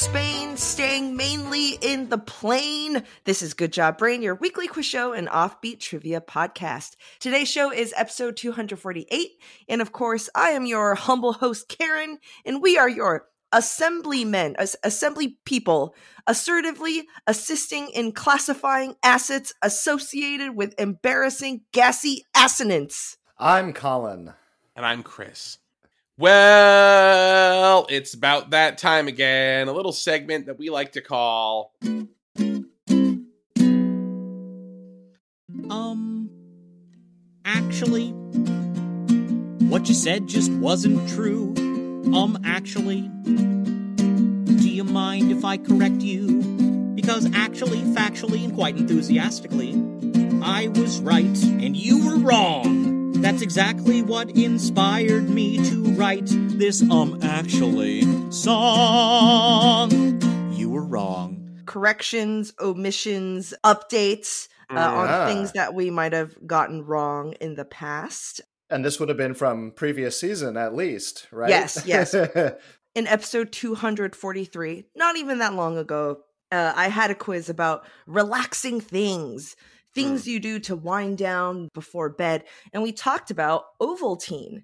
Spain, staying mainly in the plane. This is Good Job Brain, your weekly quiz show and offbeat trivia podcast. Today's show is episode 248. And of course, I am your humble host, Karen, and we are your assemblymen, as- assembly people, assertively assisting in classifying assets associated with embarrassing gassy assonance. I'm Colin. And I'm Chris. Well, it's about that time again. A little segment that we like to call. Um, actually, what you said just wasn't true. Um, actually, do you mind if I correct you? Because actually, factually, and quite enthusiastically, I was right and you were wrong. That's exactly what inspired me to write this, um, actually song. You were wrong. corrections, omissions, updates uh, on things that we might have gotten wrong in the past. And this would have been from previous season at least, right? Yes, yes. In episode 243, not even that long ago, uh, I had a quiz about relaxing things, things you do to wind down before bed. And we talked about Ovaltine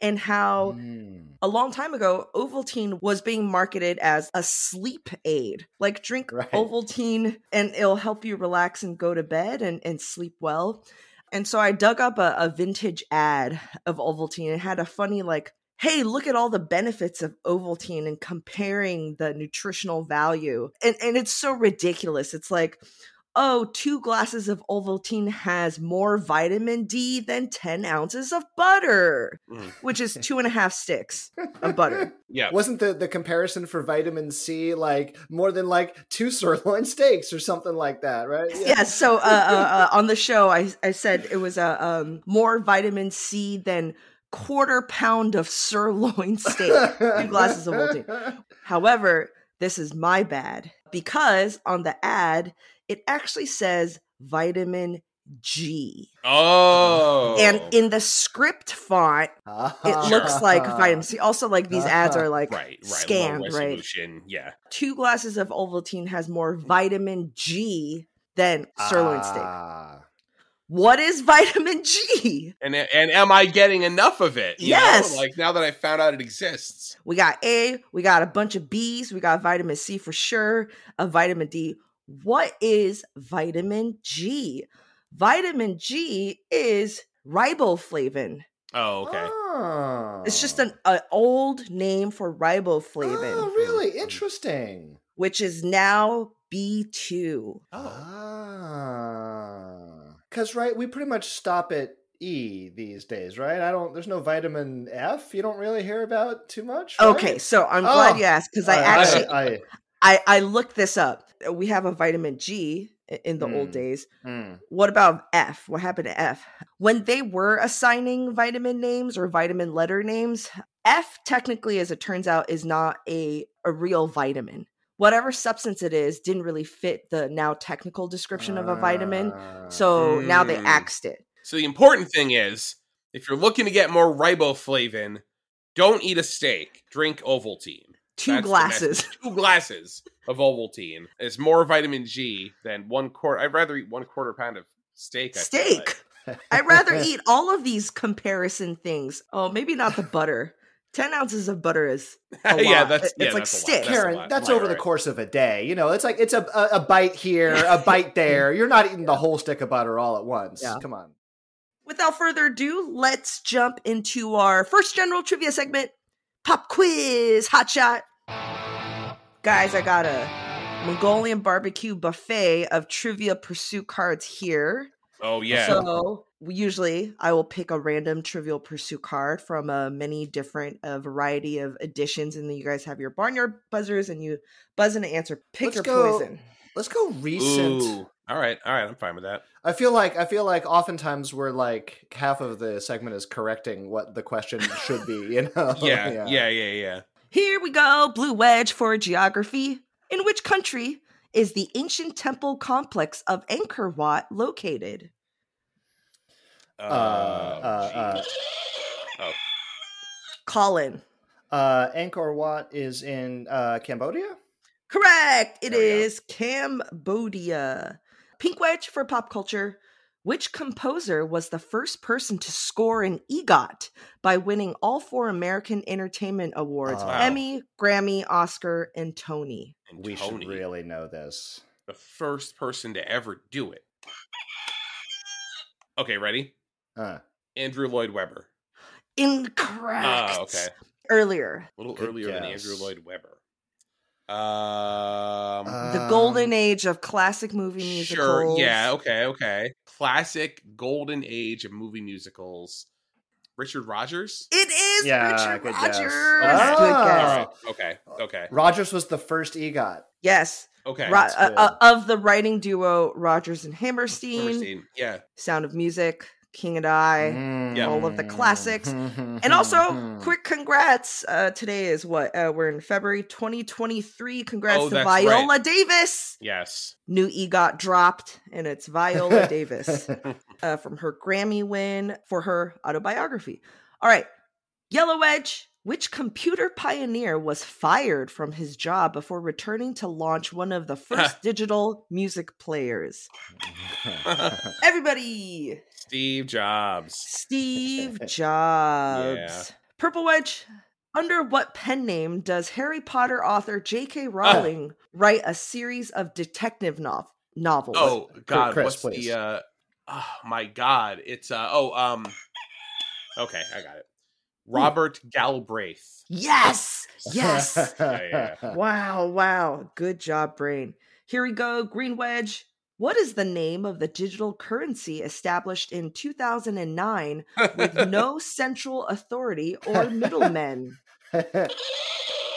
and how Mm. a long time ago, Ovaltine was being marketed as a sleep aid. Like drink Right. Ovaltine and it'll help you relax and go to bed and, and sleep well. And so I dug up a, a vintage ad of Ovaltine. It had a funny like, hey, look at all the benefits of Ovaltine and comparing the nutritional value. And and it's so ridiculous. It's like, oh, two glasses of Ovaltine has more vitamin D than 10 ounces of butter Mm. which is two and a half sticks of butter. Yeah. Wasn't the, the comparison for vitamin C like more than like two sirloin steaks or something like that, right? Yeah. so uh, uh, uh, on the show, I I said it was a um, more vitamin C than quarter pound of sirloin steak. two glasses of Ovaltine. However, this is my bad because on the ad it actually says vitamin G, Oh. and in the script font it looks like vitamin C. Also, like these ads are like right, right. scanned, low right? Yeah. two glasses of Ovaltine has more vitamin G than sirloin steak. Ah. What is vitamin G? And and am I getting enough of it? you know? Yes. Like now that I found out it exists. We got A, we got a bunch of B's, we got vitamin C for sure, a vitamin D. What is vitamin G? Vitamin G is riboflavin. Oh, okay. Oh. It's just an, an old name for riboflavin, Oh, really? Interesting. which is now B2. Ah. Because, right, we pretty much stop at E these days, right? I don't, there's no vitamin F you don't really hear about too much. right? Okay, so I'm glad Oh. you asked because I I- actually I, I, I I looked this up. We have a vitamin G in the old Mm. days. mm. What about F? What happened to F? When they were assigning vitamin names or vitamin letter names, F technically, as it turns out, is not a, a real vitamin. Whatever substance it is didn't really fit the now technical description of a vitamin. Ah. So now they Mm. axed it. So the important thing is, if you're looking to get more riboflavin, don't eat a steak. Drink Ovaltine. Two That's glasses. Two glasses of Ovaltine. It's more vitamin G than one quarter. I'd rather eat one quarter pound of steak. I Steak. like. I'd rather eat all of these comparison things. Oh, maybe not the butter. 10 ounces of butter is a yeah, lot. that's It- yeah, it's like that's a lot. stick. That's a Karen, lot. that's Right, over the course of a day. You know, it's like it's a, a, a bite here, a bite there. You're not eating the whole stick of butter all at once. Yeah. Come on. Without further ado, let's jump into our first general trivia segment Pop Quiz Hot Shot. Guys, I got a Mongolian barbecue buffet of trivia pursuit cards here. Oh yeah. So usually I will pick a random trivial pursuit card from a many different a variety of editions, and then you guys have your barnyard buzzers and you buzz in an answer. Pick Let's your go- poison. Let's go recent. Ooh. All right, all right, I'm fine with that. I feel like I feel like oftentimes we're like half of the segment is correcting what the question should be. You know? Yeah, yeah, yeah, yeah. Here we go. Blue wedge for geography. In which country is the ancient temple complex of Angkor Wat located? Uh, uh, uh, geez. oh, Colin. Uh, Angkor Wat is in uh, Cambodia. Correct. It There we go. is Cambodia. Pink wedge for pop culture. Which composer was the first person to score an EGOT by winning all four American Entertainment Awards Oh. Emmy, Grammy, Oscar, and Tony? and We Tony, should really know this. the first person to ever do it. Okay, ready? Uh, Andrew Lloyd Webber. Incorrect. Oh, okay. Earlier. A little Good earlier than. Andrew Lloyd Webber. Um, The Um, golden age of classic movie musicals. sure. Yeah. Okay. Okay. Classic golden age of movie musicals. Richard Rodgers. It is Yeah, Richard good Rodgers. guess. Good Ah. guess. All right. Okay. Okay. Rodgers was the first EGOT. Yes. Okay. Ro- uh, uh, of the writing duo Rodgers and Hammerstein, Hammerstein. Yeah. Sound of Music, King and I, Mm. all of the classics. Mm-hmm. and also quick congrats. Uh, today is what uh, we're in February 2023. Congrats Oh, to Viola right. Davis. Yes. New EGOT dropped, and it's Viola Davis uh, from her Grammy win for her autobiography. All right, Yellow Edge. Which computer pioneer was fired from his job before returning to launch one of the first digital music players? Everybody, Steve Jobs. Steve Jobs. Purple Wedge. Under what pen name does Harry Potter author J.K. Rowling write a series of detective nov- novels? Oh God, Chris, what's please. the? uh Oh my God, it's uh oh um. Okay, I got it. Robert Galbraith. yes, yes. Yeah, wow, wow. Good job, brain. Here we go. Green Wedge. What is the name of the digital currency established in 2009 with no central authority or middlemen?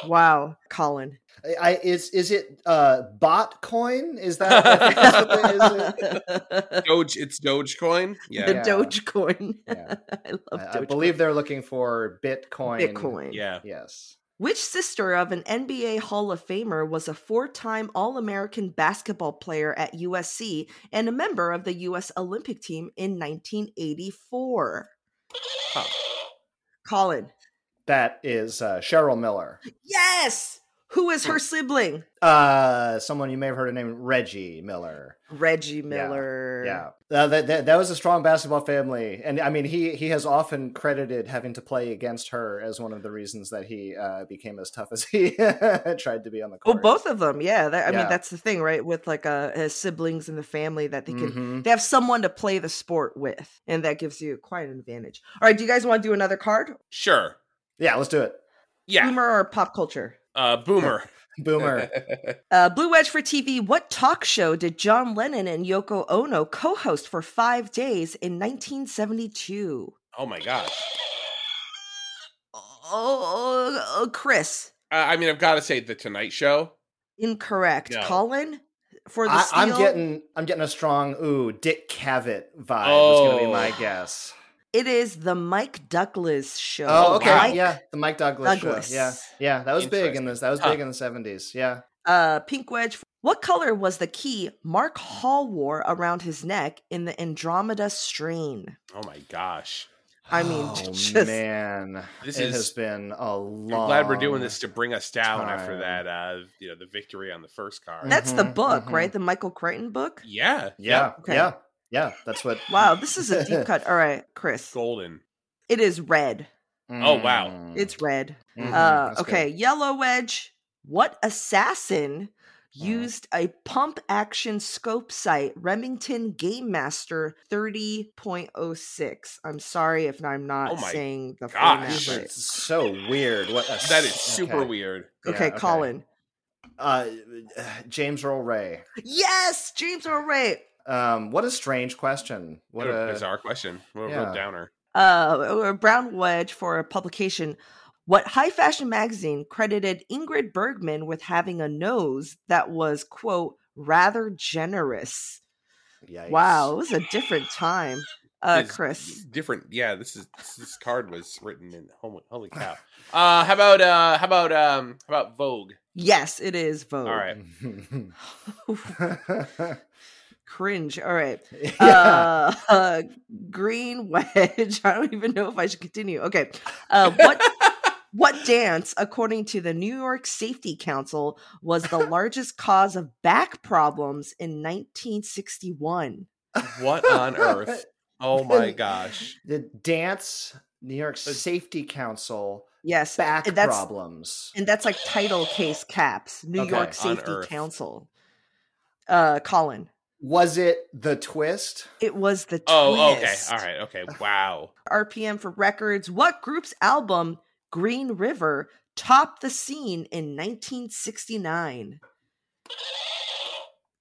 Wow, Colin. I, is is it uh, bot coin? Is that I that's what it is? Doge. It's Dogecoin. Yeah. Yeah. Dogecoin. Yeah. I love I, I believe they're looking for Bitcoin. Bitcoin. Yeah. Yes. Which sister of an NBA Hall of Famer was a four time All American basketball player at USC and a member of the US Olympic team in 1984? Huh. Colin. That is uh, Cheryl Miller. Yes! Who is her sibling? Uh, someone you may have heard of named Reggie Miller. Reggie Miller. Yeah, uh, that, that that was a strong basketball family, and I mean he he has often credited having to play against her as one of the reasons that he uh, became as tough as he tried to be on the court. Oh, both of them. Yeah. That, I mean, that's the thing, right? With like uh, his siblings in the family that they can Mhm. they have someone to play the sport with, and that gives you quite an advantage. All right, do you guys want to do another card? Sure. Yeah, let's do it. Yeah. Boomer or pop culture? Uh, Boomer. Boomer. Uh, Blue Wedge for TV. What talk show did John Lennon and Yoko Ono co-host for five days in 1972? oh my gosh. Oh, uh, Chris, Uh, I mean, I've got to say the Tonight Show. incorrect. No. Colin for the I, I'm getting I'm getting a strong ooh Dick Cavett vibe. is going to be my Oh. guess. It is the Mike Douglas show. Oh, okay, Mike, yeah, the Mike Douglas, Douglas. show. Yeah, yeah, that was big in this. That was Huh. big in the '70s. Yeah. Uh, Pink Wedge. What color was the key Mark Hall wore around his neck in the Andromeda strain? Oh my gosh. I mean, oh, just man, This it is- has been a long. I'm glad we're doing this to bring us down after that. Uh, you know, the victory on the first card. that's the Mhm, book, mhm. right? The Michael Crichton book. yeah. Yeah, Okay. yeah, yeah. That's what. Wow, this is a deep cut. All right, Chris. Golden. It is red. Oh, wow. Mm, It's red. mhm, Uh, that's good. okay, Yellow Wedge. What assassin Uh-huh. used a pump action scope sight Remington Game Master 30.06? I'm sorry if I'm not Oh saying the gosh. format right. It's so weird. What a, That is super okay. weird. Yeah, Okay, Colin. Uh, James Earl Ray. Yes, James O'Reilly. Um, what a strange question. What What a a bizarre question. What a yeah. real downer. Uh, a brown wedge for a publication. What high fashion magazine credited Ingrid Bergman with having a nose that was, quote, rather generous? Yikes. Wow, it was a different time. uh, is Chris. Different. Yeah, this is this, this card was written in holy, holy cow. Uh, how about uh, how about um, how about Vogue? Yes, it is Vogue. All right. Cringe. All right. Yeah. Uh, uh, green wedge. I don't even know if I should continue. Okay. Uh, what what dance, according to the New York Safety Council, was the largest cause of back problems in 1961? What on earth? Oh my gosh! the dance New York Safety Council Yes, back and that's problems. and that's like title case caps. New Okay. York Safety Council. Uh, Colin. Was it the twist? It was the twist. Oh, okay. All right. Okay. Wow. RPM for records. What group's album Green River topped the scene in 1969?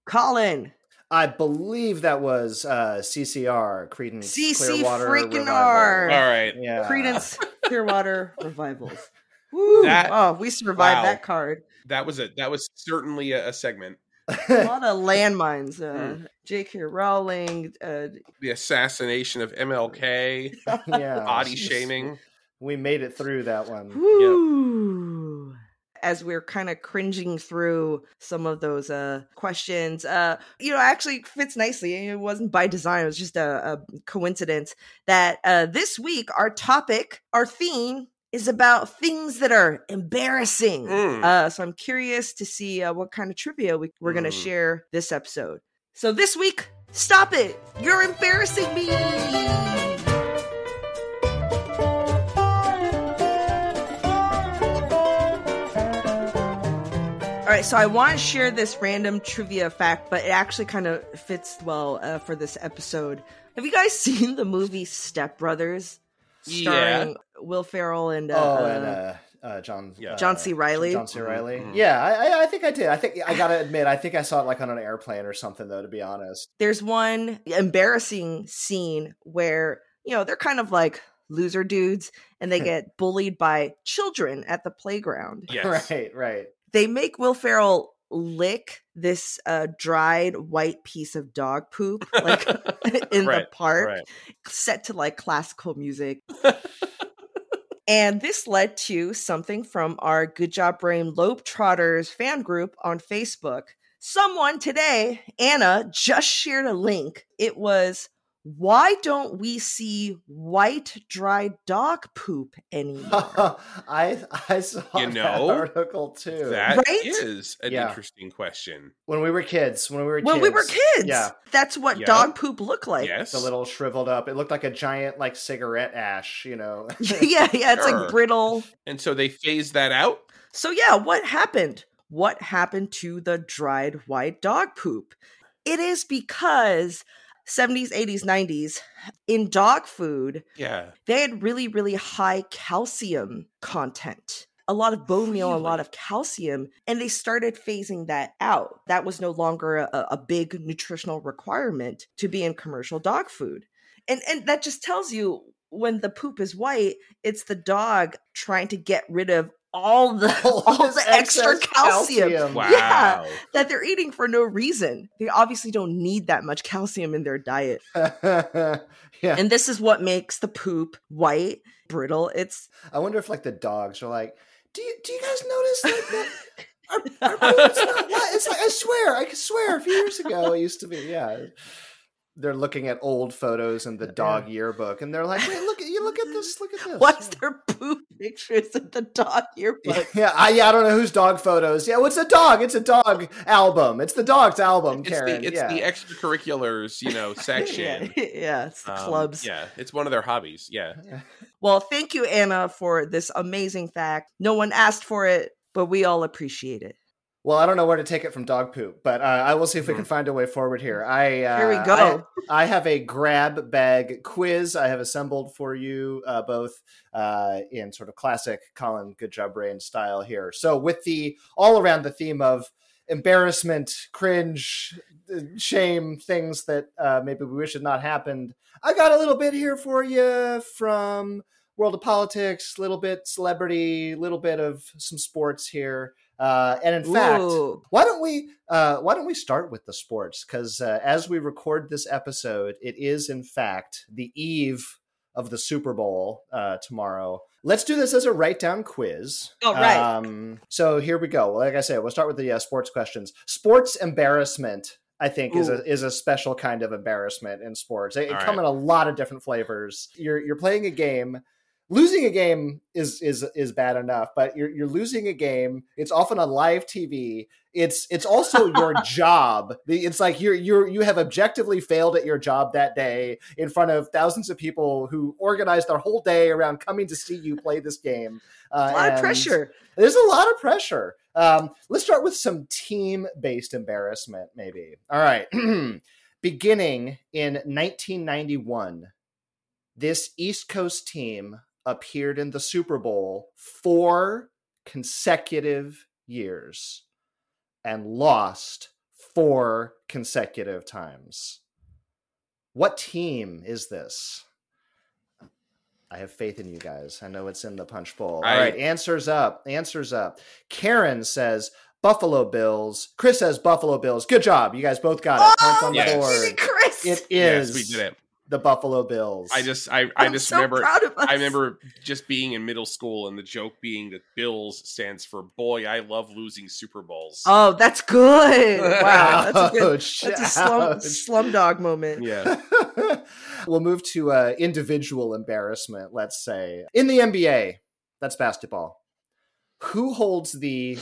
Colin. I believe that was uh, CCR, Creedence CC Clearwater freaking Revival. R. All right. Yeah. Creedence Clearwater Revivals. Woo. That- oh, we survived wow. that card. That was a that was certainly a, a segment. A lot of landmines. Uh, Hmm. J.K. Rowling. Uh, The assassination of MLK, yeah. body jeez. shaming. We made it through that one. Woo. As we're kind of cringing through some of those uh, questions, uh, you know, actually fits nicely. It wasn't by design; it was just a, a coincidence that uh, this week our topic, our theme, is about things that are embarrassing. Mm. Uh, so I'm curious to see uh, what kind of trivia we, we're going to Mm. share this episode. So this week, stop it! You're embarrassing me. All right, so I want to share this random trivia fact, but it actually kind of fits well uh, for this episode. Have you guys seen the movie Step Brothers, starring Will Ferrell and uh, Oh, and uh, uh, John Yeah. uh, John C. Reilly. John C. Reilly. Mhm. Yeah, I, I- I think I did. I think I gotta admit, I think I saw it like on an airplane or something, though. To be honest. there's one embarrassing scene where you know they're kind of like loser dudes and they get bullied by children at the playground. Yes. Right, right. They make Will Ferrell lick this uh, dried white piece of dog poop like in the park Right. set to like classical music. and this led to something from our Good Job Brain Lobe Trotters fan group on Facebook. Someone today, Anna, just shared a link. It was why don't we see white dried dog poop anymore? I I saw You that article too. That is Right? an Yeah. interesting question. when we were kids, when we were when kids, we were kids, yeah, that's what Yeah. dog poop looked like. yes. the little shriveled up. It looked like a giant like cigarette ash, you know. yeah, yeah, it's Sure. like brittle. And so they phased that out. So yeah, what happened? What happened to the dried white dog poop? It is because 70s, 80s, 90s in dog food, Yeah. they had really really high calcium content. A lot of bone meal, a lot of calcium, and they started phasing that out. That was no longer a, a big nutritional requirement to be in commercial dog food. And and that just tells you when the poop is white, it's the dog trying to get rid of all the all, this the extra excess calcium, Wow. Yeah. that they're eating for no reason. They obviously don't need that much calcium in their diet. yeah. And this is what makes the poop white, brittle. It's I wonder if like the dogs are like, do you do you guys notice like that? Our, our poop's not white. It's like I swear, I swear, a few years ago it used to be. Yeah, they're looking at old photos in the dog yearbook, and they're like, "Wait, look at you! Look at this! Look at this!" why is there poop pictures in the dog yearbook? Yeah, I, yeah, I don't know whose dog photos. Yeah, what's a dog? It's a dog album. It's the dog's album, It's Karen. the it's yeah. the extracurriculars, you know, section. yeah, yeah, it's the Um, clubs. Yeah, it's one of their hobbies. Yeah. Well, thank you, Anna, for this amazing fact. No one asked for it, but we all appreciate it. Well, I don't know where to take it from dog poop, but uh, I will see if we can find a way forward here. I uh, Here we go. I, I have a grab bag quiz I have assembled for you, uh, both uh, in sort of classic Colin Good Job Brain style here. So, with the all around the theme of embarrassment, cringe, uh, shame, things that uh, maybe we wish had not happened, I got a little bit here for you from world of politics, little bit celebrity, little bit of some sports here. Uh, and in fact, why don't we uh, why don't we start with the sports? Because uh, as we record this episode, it is in fact the eve of the Super Bowl uh, tomorrow. Let's do this as a write down quiz. All right. Um, so here we go. Like I said, we'll start with the uh, sports questions. Sports embarrassment. I think is a is a special kind of embarrassment in sports. They, All come right. in a lot of different flavors. You're you're playing a game. Losing a game is is is bad enough, but you're you're losing a game. It's often on live TV. It's it's also your job. It's like you're you're you have objectively failed at your job that day in front of thousands of people who organized their whole day around coming to see you play this game. Uh, a lot of pressure. there's a lot of pressure. Um, let's start with some team based embarrassment, maybe. All right. Beginning in 1991, this East Coast team appeared in the Super Bowl four consecutive years and lost four consecutive times. What team is this? I have faith in you guys. I know it's in the punch bowl. I- All right, answers up. Answers up. Karen says Buffalo Bills. Chris says Buffalo Bills. Good job. You guys both got it. Points on the yes. board. Chris. It Yes, we did it. The Buffalo Bills. I just I I I'm just so remember proud of us. I remember just being in middle school and the joke being that Bills stands for boy I love losing Super Bowls. Oh, that's good. Wow, that's a good. That's a slum, ouch. slumdog moment. Yeah. we'll move to uh, individual embarrassment, let's say. In the NBA, that's basketball. Who holds the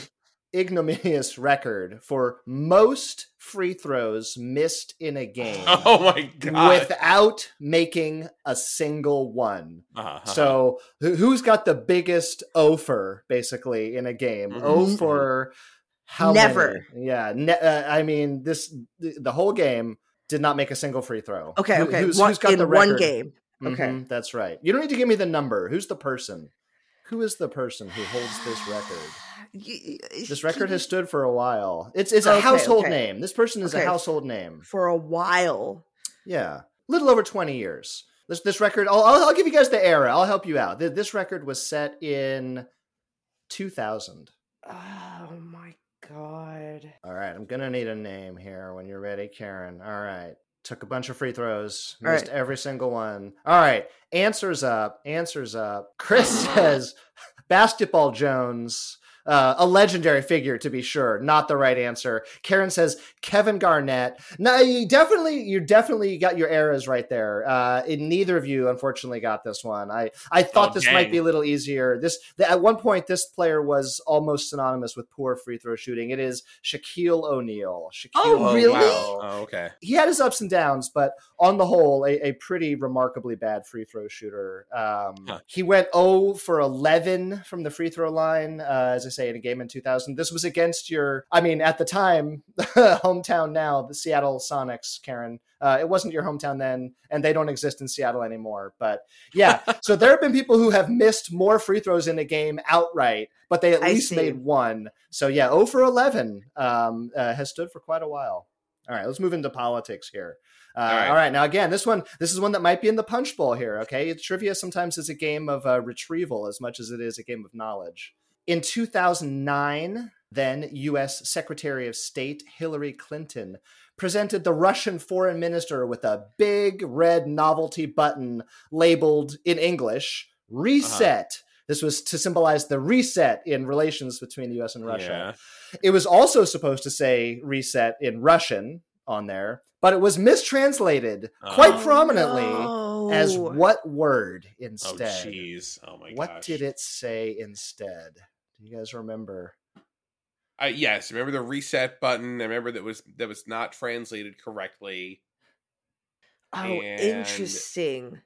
ignominious record for most free throws missed in a game Oh my god. without making a single one? Uh-huh. So, who- who's got the biggest offer basically in a game? O for how Never. many? Yeah, ne- uh, I mean this the, the whole game did not make a single free throw. Okay, Who- okay. Who's, one, who's got in the one game. Okay. Mhm, that's right. You don't need to give me the number. Who's the person? Who is the person who holds this record? Uh, this record has stood for a while. It's it's a Okay, household okay. name. This person is Okay. a household name. for a while. Yeah, little over twenty years. This this record. I'll I'll, I'll give you guys the era. I'll help you out. This record was set in two thousand. Oh my god. All right, I'm gonna need a name here when you're ready, Karen. All right. Took a bunch of free throws, All missed right. every single one. All right, answers up, answers up. Chris says Basketball Jones, uh, a legendary figure to be sure, not the right answer. Karen says Kevin Garnett. No, you definitely, you definitely got your eras right there. Uh, and neither of you, unfortunately, got this one. I, I thought Oh, this might be a little easier. This th- at one point, this player was almost synonymous with poor free throw shooting. It is Shaquille O'Neal. Shaquille Oh, really? O'Neal. Oh, okay. He had his ups and downs, but on the whole, a, a pretty remarkably bad free throw shooter. Um, Huh. He went 0 for 11 from the free throw line, uh, as I say, in a game in 2000. This was against your, I mean, at the time, hometown now, the Seattle Sonics, Karen. Uh, it wasn't your hometown then, and they don't exist in Seattle anymore. But yeah, so there have been people who have missed more free throws in a game outright, but they at I least see. made one. So yeah, 0 for 11 um, uh, has stood for quite a while. All right, let's move into politics here. Uh, all, right. right. now again, this one, this is one that might be in the punch bowl here. Okay, trivia sometimes is a game of uh, retrieval as much as it is a game of knowledge. In 2009, then U.S. Secretary of State Hillary Clinton presented the Russian foreign minister with a big red novelty button labeled in English uh-huh. "Reset." This was to symbolize the reset in relations between the U.S. and Russia. Yeah. It was also supposed to say reset in Russian on there, but it was mistranslated quite Oh, prominently no. as what word Oh instead? jeez. Oh my what gosh. did it say instead? Do you guys remember? I yes, remember the reset button. I remember that was that was not translated correctly. Oh, and- interesting.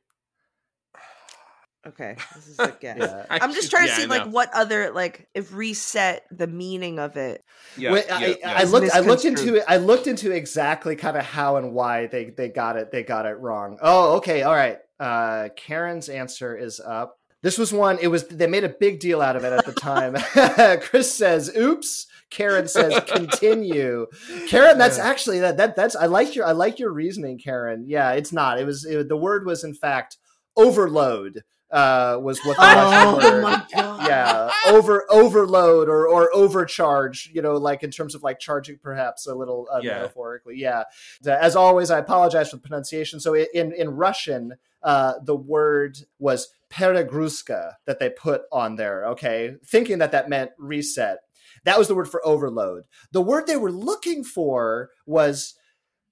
Okay, this is a guess. Yeah. I'm just trying to Yeah, see I like what other like if reset the meaning of it. Yeah, Wait, yeah, I, yeah. I looked. I looked into it. I looked into exactly kind of how and why they they got it. They got it wrong. Oh, okay, all right. Uh, Karen's answer is up. This was one. It was. They made a big deal out of it at the time. Chris says, "Oops." Karen says, "Continue." Karen, that's actually that. That that's. I like your. I like your reasoning, Karen. Yeah, it's not. It was. It, the word was in fact overload. uh, was what the Russian Oh word. Yeah, over overload or or overcharge. You know, like in terms of like charging, perhaps a little uh, Yeah. metaphorically. Yeah. As always, I apologize for the pronunciation. So in in Russian, uh, the word was peregruska that they put on there. Okay, thinking that that meant reset. That was the word for overload. The word they were looking for was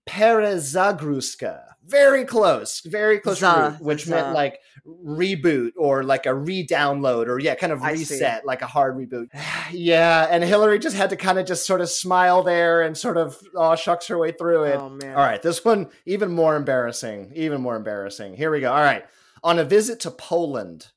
perezagruska. Very close, very close, Za, root, which za. meant like reboot or like a re-download or yeah, kind of reset, like a hard reboot. yeah, and Hillary just had to kind of just sort of smile there and sort of oh shucks her way through it. Oh man. All right, this one even more embarrassing. Even more embarrassing. Here we go. All right. On a visit to Poland,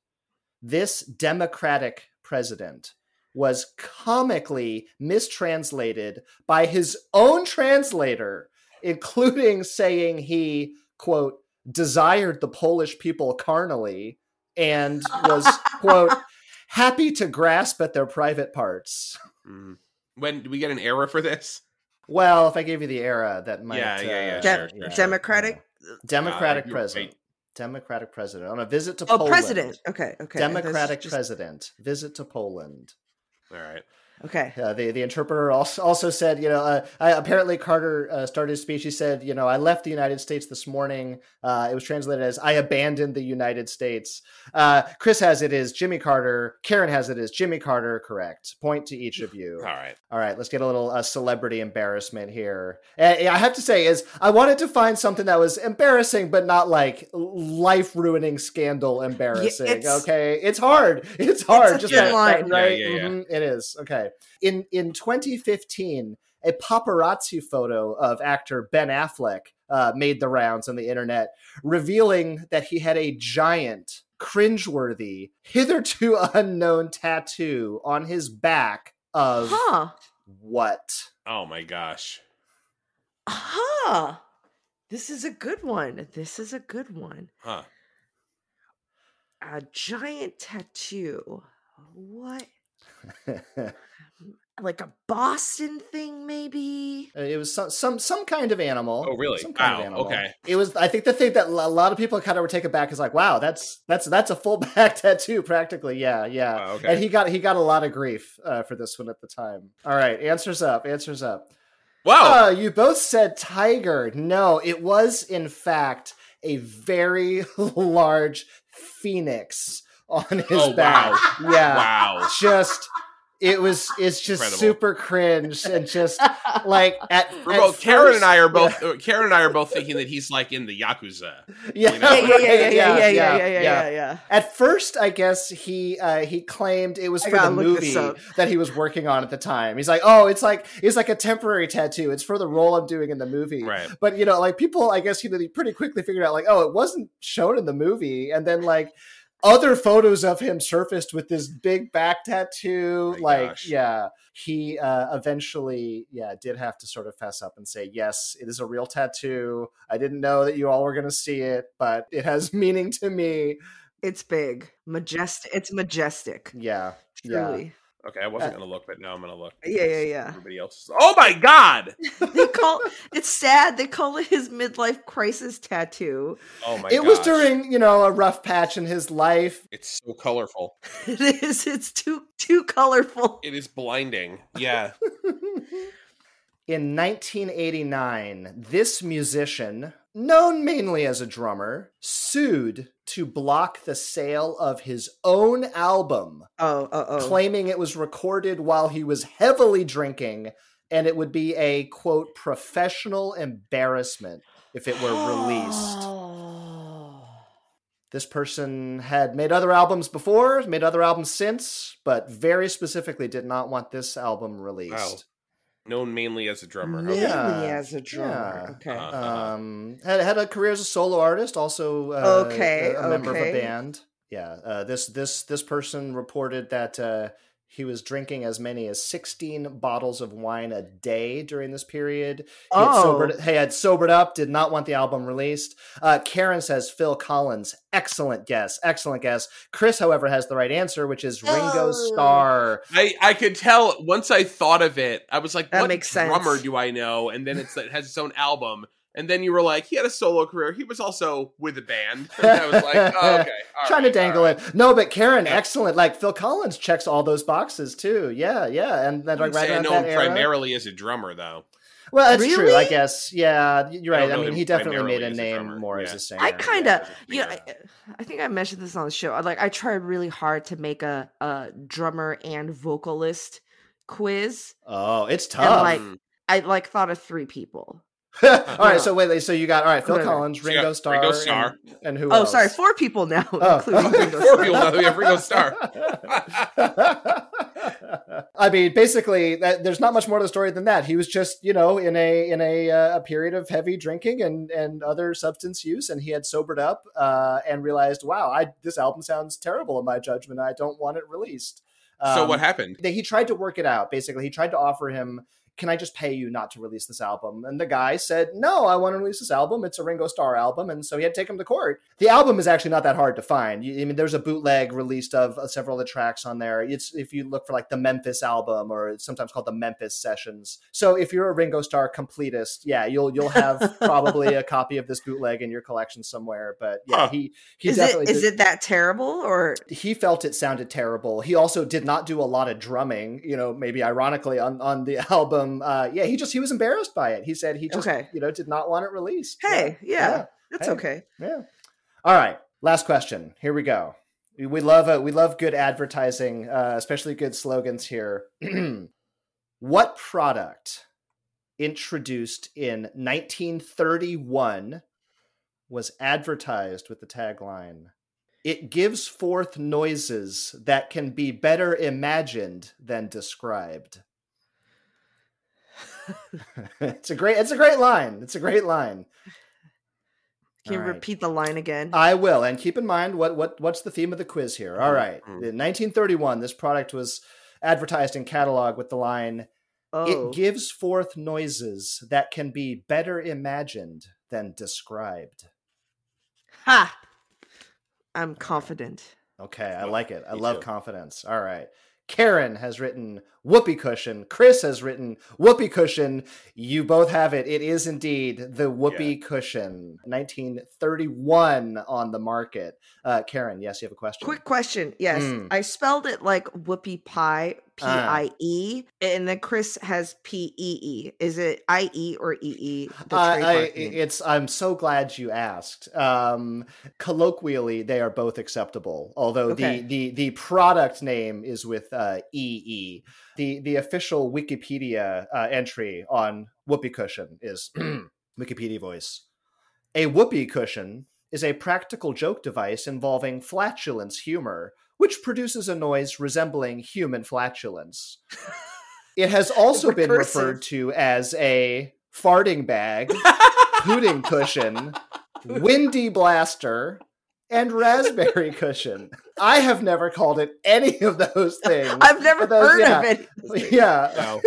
this democratic president was comically mistranslated by his own translator, including saying he, quote, desired the Polish people carnally and was, quote, happy to grasp at their private parts. Mm. When do we get an era for this? Well, if I gave you the era, that might. Yeah, yeah, yeah, uh, De- sure, sure, sure. Democratic. Democratic Uh, president. right. Democratic president on a visit to Oh, Poland. president. Okay. Okay. Democratic just- president visit to Poland. All right. Okay. Uh, the the interpreter also, also said, you know, uh, I, apparently Carter uh, started his speech. He said, you know, I left the United States this morning. Uh, it was translated as I abandoned the United States. Uh, Chris has it as Jimmy Carter. Karen has it as Jimmy Carter. Correct. Point to each of you. All right. All right, let's get a little uh, celebrity embarrassment here. And I have to say, is I wanted to find something that was embarrassing, but not like life ruining scandal embarrassing. it's- okay, it's hard. It's hard. a Just thin that- line. right? Yeah, yeah, yeah. Mhm, it is. Okay. In in 2015, a paparazzi photo of actor Ben Affleck uh, made the rounds on the internet, revealing that he had a giant, cringeworthy, hitherto unknown tattoo on his back of Huh. what? Oh my gosh. Huh. This is a good one. This is a good one. Huh. A giant tattoo. What? Like a Boston thing, maybe? it was some some some kind of animal. Oh, really? Some kind of Wow, animal. okay. It was. I think the thing that a lot of people kind of were taken back is like, wow, that's that's that's a full back tattoo, practically. Yeah, yeah. Wow, okay. And he got he got a lot of grief uh, for this one at the time. All right, answers up. Answers up. Wow. Oh, you both said tiger. No, it was in fact a very large phoenix on his Oh, back. Yeah. wow. Just it was it's just Incredible. super cringe and just like at, We're at both Karen and I are both uh, Karen and I are both thinking that he's like in the yakuza. yeah, you know? Yeah, yeah, yeah, yeah, yeah, yeah, yeah, yeah, yeah, yeah. At first, I guess he uh, he claimed it was I for the gotta look this movie that he was working on at the time. He's like, oh, it's like it's like a temporary tattoo. It's for the role I'm doing in the movie. Right. But you know, like people, I guess you know, they pretty quickly figured out like, oh, it wasn't shown in the movie, and then like other photos of him surfaced with this big back tattoo. My like, gosh. yeah, he uh, eventually, yeah, did have to sort of fess up and say, yes, it is a real tattoo. I didn't know that you all were going to see it, but it has meaning to me. It's big. Majestic. It's majestic. Yeah, yeah. Truly. Okay, I wasn't uh, gonna look, but now I'm gonna look. Yeah, yeah, yeah. Everybody else. Is... Oh my god. They call it's sad. They call it his midlife crisis tattoo. Oh my. it was during you know a rough patch in his life. It's so colorful. It is. It's too too colorful. It is blinding. Yeah. In 1989, this musician, known mainly as a drummer, sued to block the sale of his own album, Oh, oh, oh. claiming it was recorded while he was heavily drinking and it would be a quote professional embarrassment if it were released. This person had made other albums before, made other albums since, but very specifically did not want this album released. Wow. Known mainly as a drummer. Mainly Okay. Yeah, as a drummer. yeah. Okay. Uh, um had had a career as a solo artist also uh, Okay, a, a member of a band yeah uh, this this this person reported that uh he was drinking as many as 16 bottles of wine a day during this period. He had, Oh. sobered, he had sobered up, did not want the album released. Uh, Karen says Phil Collins. Excellent guess. Excellent guess. Chris, however, has the right answer, which is Ringo Oh. Starr. I, I could tell once I thought of it, I was like, That what makes sense. drummer do I know? And then it's, it has its own album. And then you were like, he had a solo career. He was also with a band. And I was like, oh, okay. Trying right, to dangle all right. it. No, but Karen, Yeah. excellent. Like Phil Collins checks all those boxes too. Yeah, yeah. And then I like right I around know that him era. primarily as a drummer, though. Well, that's true. I guess. Yeah, you're right. don't I, mean, he definitely made a as a name drummer. more as a singer. I kind yeah. of, yeah, I, I think I mentioned this on the show. I, Like, I tried really hard to make a, a drummer and vocalist quiz. Oh, it's And, tough. like, Mm. I like thought of three people. all right, so wait, so you got all right, Phil Whatever. Collins, So you got Ringo Starr, and- and, who? Oh, else? sorry, four people now, Oh. including Ringo Four Starr. people now that we have Ringo Starr. I mean, basically, that, there's not much more to the story than that. He was just, you know, in a in a, uh, a period of heavy drinking and and other substance use, and he had sobered up uh, and realized, wow, I this album sounds terrible in my judgment. I don't want it released. so Um, what happened? they- he tried to work it out. Basically, he tried to offer him, "Can I just pay you not to release this album?" And the guy said, "No, I want to release this album. It's a Ringo Starr album." And so he had to take him to court. The album is actually not that hard to find. I mean, there's a bootleg released of uh, several of the tracks on there. It's if you look for like the Memphis album, or sometimes called the Memphis Sessions. So if you're a Ringo Starr completist, yeah, you'll you'll have probably a copy of this bootleg in your collection somewhere. But yeah, he he Is definitely it is did- it that terrible or he felt it sounded terrible. He also did not do a lot of drumming, you know, maybe ironically on on the album. Uh yeah, he just he was embarrassed by it. He said he just Okay. you know did not want it released. hey, yeah, that's Hey. okay. Yeah. yeah. All right, last question. Here we go. We, we love uh, we love good advertising, uh, especially good slogans here. what product introduced in 1931 was advertised with the tagline it gives forth noises that can be better imagined than described it's a great it's a great line it's a great line Can you All right. repeat the line again? I will, and keep in mind what what what's the theme of the quiz here. All right, Mhm. in 1931, this product was advertised in catalog with the line, oh, "It gives forth noises that can be better imagined than described." ha! I'm confident. Okay, I like it. I me love too. confidence. All right. Karen has written whoopee cushion. Chris has written whoopee cushion. You both have it. It is indeed the whoopee cushion. 1931 on the market. Uh, Karen, yes, you have a question. Quick question. Yes, Mm. I spelled it like whoopie pie, P I E, Ah. I E, and then Chris has P E E. Is it I E or E E? The Uh, I, trademark name? it's. I'm so glad you asked. Um, colloquially, they are both acceptable. Although Okay. the the the product name is with uh, EE. The the official Wikipedia uh, entry on whoopee cushion is Wikipedia voice. A whoopee cushion is a practical joke device involving flatulence humor, which produces a noise resembling human flatulence. It has also been referred to as a farting bag, hooting cushion, windy blaster, and raspberry cushion. I have never called it any of those things. I've never those- heard yeah. of it. Yeah. No.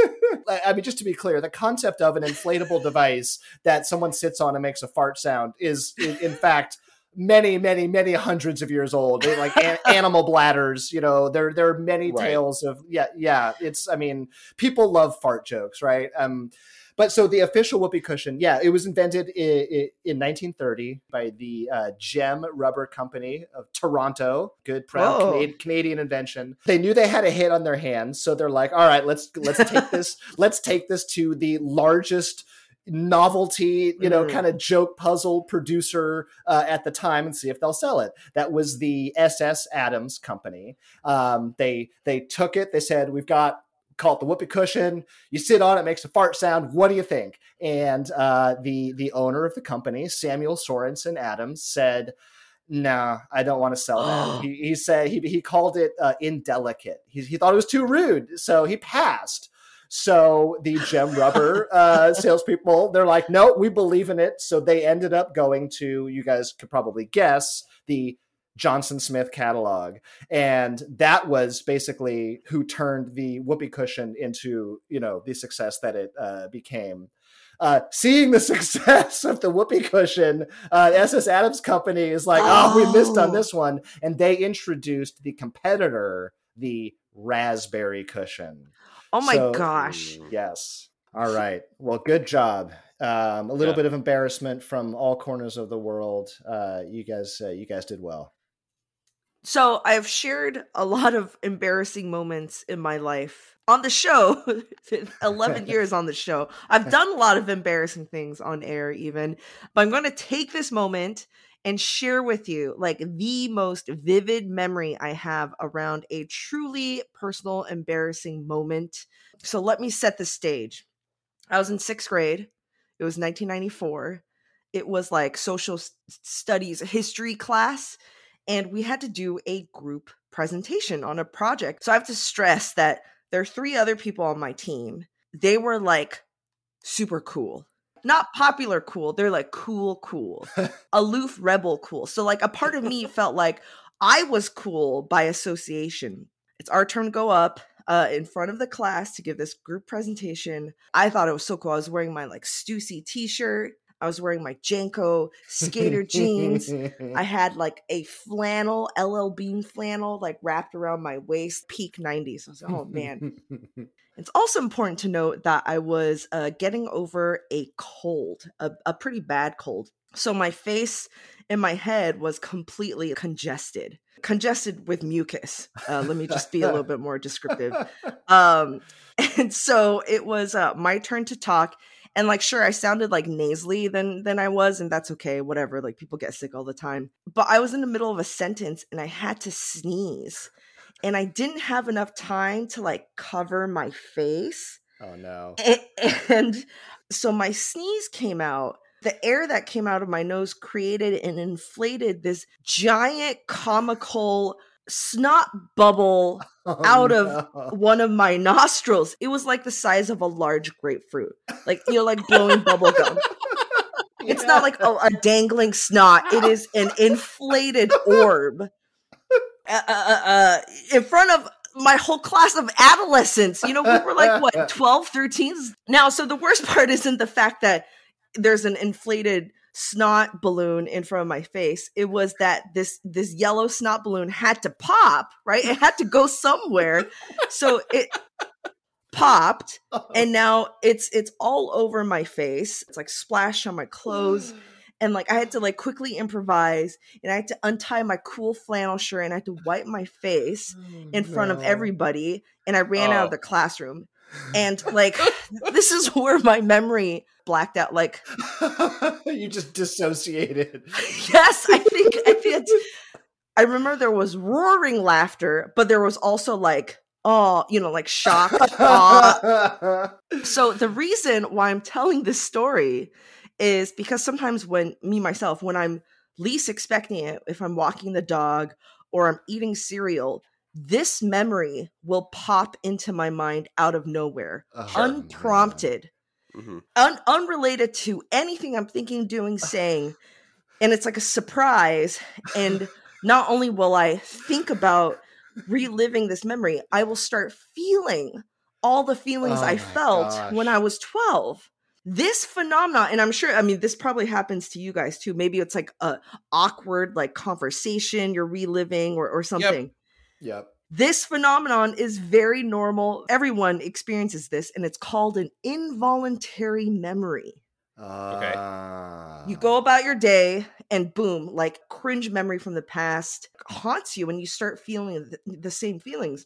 I I mean, just to be clear, the concept of an inflatable device that someone sits on and makes a fart sound is, in, in fact, many, many, many hundreds of years old. They like an, animal bladders. You know, there there are many Right. tales of yeah, yeah. It's I mean, people love fart jokes, right? Um, but so the official whoopee cushion, yeah, it was invented in, in 1930 by the uh, Gem Rubber Company of Toronto. Good, proud. Canadian, Canadian invention. They knew they had a hit on their hands, so they're like, "All right, let's let's take this, let's take this to the largest." novelty you know Mm. kind of joke puzzle producer uh, at the time and see if they'll sell it that was the ss adams company um, they they took it they said we've got call it the whoopee cushion. You sit on it makes a fart sound. What do you think? And uh, the the owner of the company samuel sorensen adams said no i don't want to sell that. He, he said he, he called it uh, indelicate. He, he thought it was too rude so he passed. So the gem rubber uh, salespeople they're like no we believe in it. So they ended up going to you guys could probably guess the johnson smith catalog and that was basically who turned the whoopee cushion into you know the success that it uh, became uh, seeing the success of the whoopee cushion uh, ss adams company is like oh. we missed on Oh. this one and they introduced the competitor the raspberry cushion Oh my So- gosh. yes All right. Well, good job. Um, a little Yeah. bit of embarrassment from all corners of the world. Uh, you guys, uh, you guys did well. So I've shared a lot of embarrassing moments in my life on the show. 11 years on the show. I've done a lot of embarrassing things on air, even. But I'm going to take this moment and share with you like the most vivid memory I have around a truly personal, embarrassing moment. So let me set the stage. I was in sixth grade. It was 1994. It was like social studies history class and we had to do a group presentation on a project. So I have to stress that there are three other people on my team. They were like super cool. Not popular cool, they're like cool, cool, aloof rebel cool. So, like, a part of me felt like I was cool by association. It's our turn to go up uh, in front of the class to give this group presentation. I thought it was so cool. I was wearing my like Stussy t shirt, I was wearing my JNCO skater jeans. I had like a flannel, LL Bean flannel, like wrapped around my waist, peak 90s. I was like, oh man. It's also important to note that I was uh, getting over a cold, a, a pretty bad cold. So my face and my head was completely congested, congested with mucus. Uh, let me just be a little bit more descriptive. Um, and so it was uh, my turn to talk. And like, sure, I sounded like nasally than than I was, and that's okay, whatever. Like people get sick all the time. But I was in the middle of a sentence and I had to sneeze. And I didn't have enough time to like cover my face. oh no. A- And so my sneeze came out. The air that came out of my nose created and inflated this giant comical snot bubble Oh, out of one of my nostrils. It was like the size of a large grapefruit. Like, you know, like blowing bubble gum. It's not like a, a dangling snot. It is an inflated orb uh, uh, uh, uh, in front of my whole class of adolescents. You know, we were like, what, 12, 13s? Now, so the worst part isn't the fact that there's an inflated snot balloon in front of my face. It was that this this yellow snot balloon had to pop, right? It had to go somewhere. So it popped uh-huh. and now it's it's all over my face it's like splashed on my clothes and like i had to like quickly improvise and i had to untie my cool flannel shirt and i had to wipe my face oh, in front of everybody and i ran out Oh. of the classroom and like this is where my memory blacked out like you just dissociated. yes i think i think i remember there was roaring laughter but there was also like oh you know like shock awe, so the reason why I'm telling this story is because sometimes when me myself, when I'm least expecting it, if I'm walking the dog or I'm eating cereal, this memory will pop into my mind out of nowhere, Oh, unprompted, Mhm. un- unrelated to anything I'm thinking, doing, saying. And it's like a surprise. And not only will I think about reliving this memory, I will start feeling all the feelings Oh I my felt when. I was 12. This phenomenon, and I'm sure, I mean, this probably happens to you guys too. Maybe it's like a awkward like conversation you're reliving or, or something. Yep. This phenomenon is very normal. Everyone experiences this, and it's called an involuntary memory. Ah. You go about your day, and boom, like cringe memory from the past haunts you, and you start feeling the, the same feelings.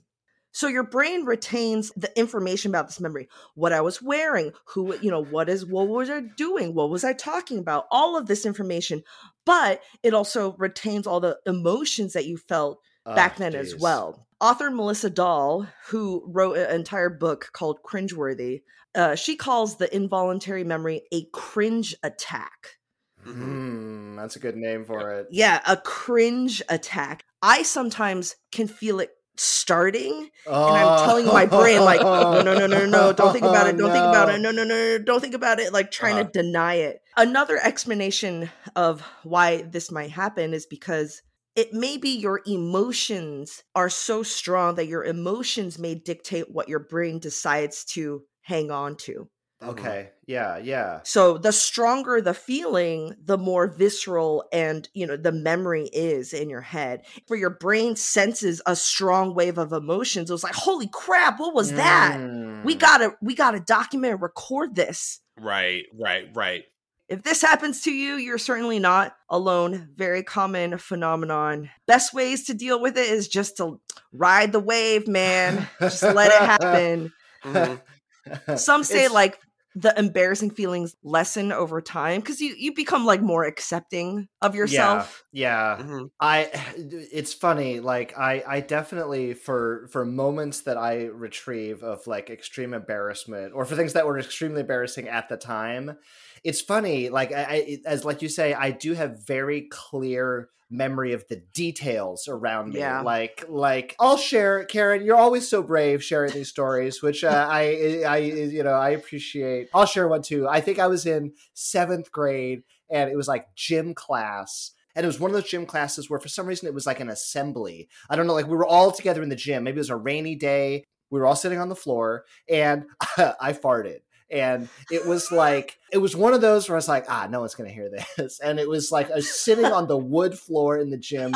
So your brain retains the information about this memory. What I was wearing, who, you know, what is what was I doing? What was I talking about? All of this information. But it also retains all the emotions that you felt Back then as well. Author Melissa Dahl, who wrote an entire book called Cringeworthy, uh, she calls the involuntary memory a cringe attack. Hmm, that's a good name for it. Yeah, a cringe attack. I sometimes can feel it starting, and I'm telling my brain, like, no, no, no, no, no, don't think about it, don't think about it, no, no, no, no, don't think about it, like trying Uh-huh. to deny it. Another explanation of why this might happen is because it may be your emotions are so strong that your emotions may dictate what your brain decides to hang on to. Mhm. Okay. Yeah. Yeah. So the stronger the feeling, the more visceral and you know the memory is in your head. Where your brain senses a strong wave of emotions. It was like, holy crap, what was that? We Mm. gotta we gotta document and record this. Right, right, right. If this happens to you, you're certainly not alone. Very common phenomenon. Best ways to deal with it is just to ride the wave, man. Just let it happen. Mhm. Some say It's- like the embarrassing feelings lessen over time because you you become like more accepting of yourself. Yeah. Mhm. I it's funny like I I definitely for for moments that I retrieve of like extreme embarrassment or for things that were extremely embarrassing at the time it's funny like I, I as like you say I do have very clear memory of the details around me Yeah. like like I'll share Karen. You're always so brave sharing these stories which uh, I I you know I appreciate. I'll share one too. I think I was in 7th grade and it was like gym class and it was one of those gym classes where for some reason it was like an assembly. I don't know like we were all together in the gym. Maybe it was a rainy day. We were all sitting on the floor and i farted and it was like it was one of those where i was like ah no one's gonna hear this and it was like i was sitting on the wood floor in the gym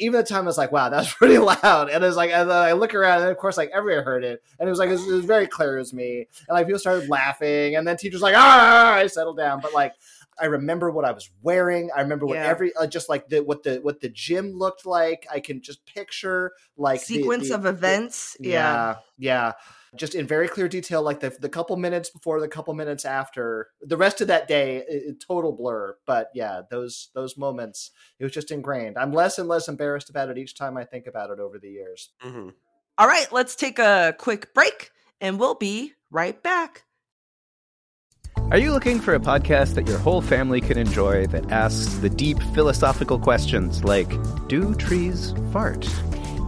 even at the time I was like, wow, that was pretty loud. And it was like, and then I look around and of course like everyone heard it. And it was like, it was, it was very clear it was me. And like people started laughing and then teachers like, ah, I settled down. But like, I remember what I was wearing. I remember what Yeah. every, uh, just like the, what the, what the gym looked like. I can just picture like Sequence the- of the- events. yeah. yeah, yeah. Just in very clear detail, like the the couple minutes before, the couple minutes after. The rest of that day, i- i- total blur. But yeah, those those moments, it was just ingrained. I'm less and less embarrassed about it each time I think about it over the years. Mhm. All right, let's take a quick break and we'll be right back. Are you looking for a podcast that your whole family can enjoy that asks the deep philosophical questions like Do trees fart?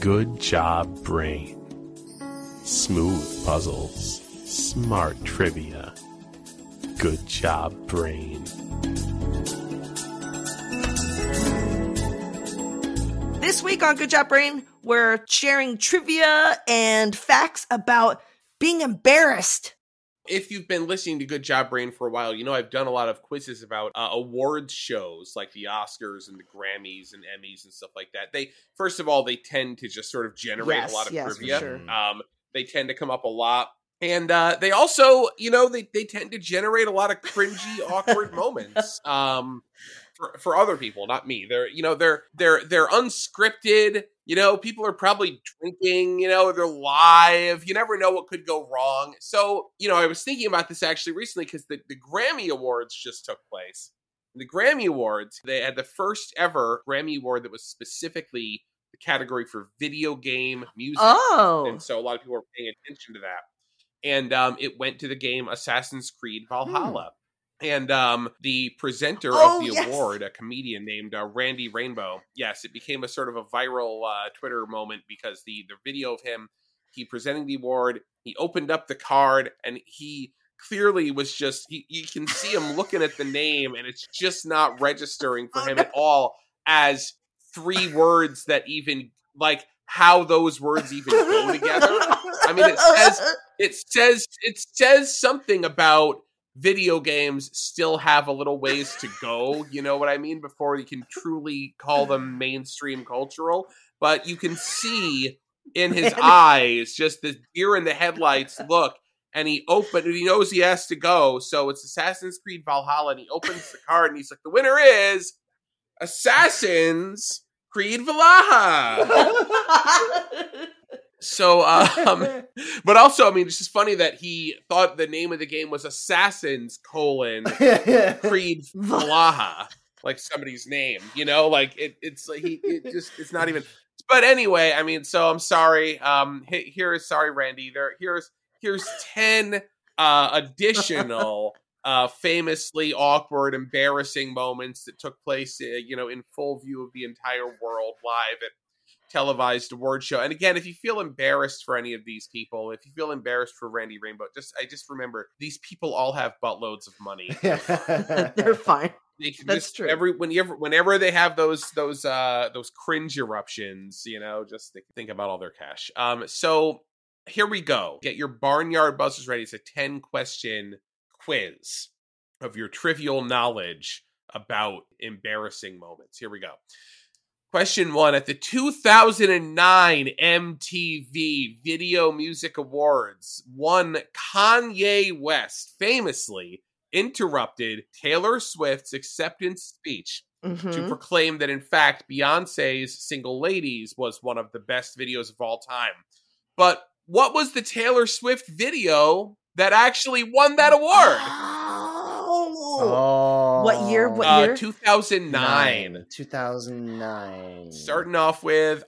Good Job Brain. Smooth puzzles, smart trivia. Good Job Brain. This week on Good Job Brain, we're sharing trivia and facts about being embarrassed. If you've been listening to Good Job Brain for a while, you know I've done a lot of quizzes about uh, awards shows like the Oscars and the Grammys and Emmys and stuff like that. They first of all they tend to just sort of generate Yes, a lot of yes, trivia. sure. Um, they tend to come up a lot. And uh, they also, you know, they, they tend to generate a lot of cringy, awkward moments. Um, for, for other people, not me. They're you know they're they're they're unscripted. You know, people are probably drinking. You know, they're live. You never know what could go wrong. So you know, I was thinking about this actually recently because the the Grammy Awards just took place. The Grammy Awards they had the first ever Grammy Award that was specifically the category for video game music. Oh. and so a lot of people were paying attention to that. And um, it went to the game Assassin's Creed Valhalla. And um, the presenter Oh, of the yes. award, a comedian named uh, Randy Rainbow, yes, it became a sort of a viral uh, Twitter moment because the the video of him he presenting the award, he opened up the card, and he clearly was just he, you can see him looking at the name, and it's just not registering for him at all as three words that even like how those words even go together. I mean, it says it says it says something about video games still have a little ways to go. You know what I mean? Before you can truly call them mainstream cultural, but you can see in his Man. eyes just the deer in the headlights look. And he opened, and he knows he has to go. So it's Assassin's Creed Valhalla, and he opens the card, and he's like, "The winner is Assassin's Creed Valhalla." So, um, but also, I mean, it's just funny that he thought the name of the game was Assassins colon Creed Valaha, like somebody's name, you know, like it, it's like he, it just, it's not even. But anyway, I mean, so I'm sorry. Um, here is sorry, Randy. There, here's here's ten uh additional uh famously awkward, embarrassing moments that took place, uh, you know, in full view of the entire world live at televised award show. And again, if you feel embarrassed for any of these people, if you feel embarrassed for Randy Rainbow, just I just remember these people all have buttloads of money. They're fine. They can That's just true. every whenever whenever they have those those uh those cringe eruptions, you know, just think, think about all their cash. Um so here we go. Get your barnyard buzzers ready. It's a 10 question quiz of your trivial knowledge about embarrassing moments. Here we go. Question one At the 2009 MTV Video Music Awards, one Kanye West famously interrupted Taylor Swift's acceptance speech to Mhm. proclaim that, in fact, Beyonce's Single Ladies was one of the best videos of all time. But what was the Taylor Swift video that actually won that award? Oh, What year? What Uh, year? 2009. 2009. starting off with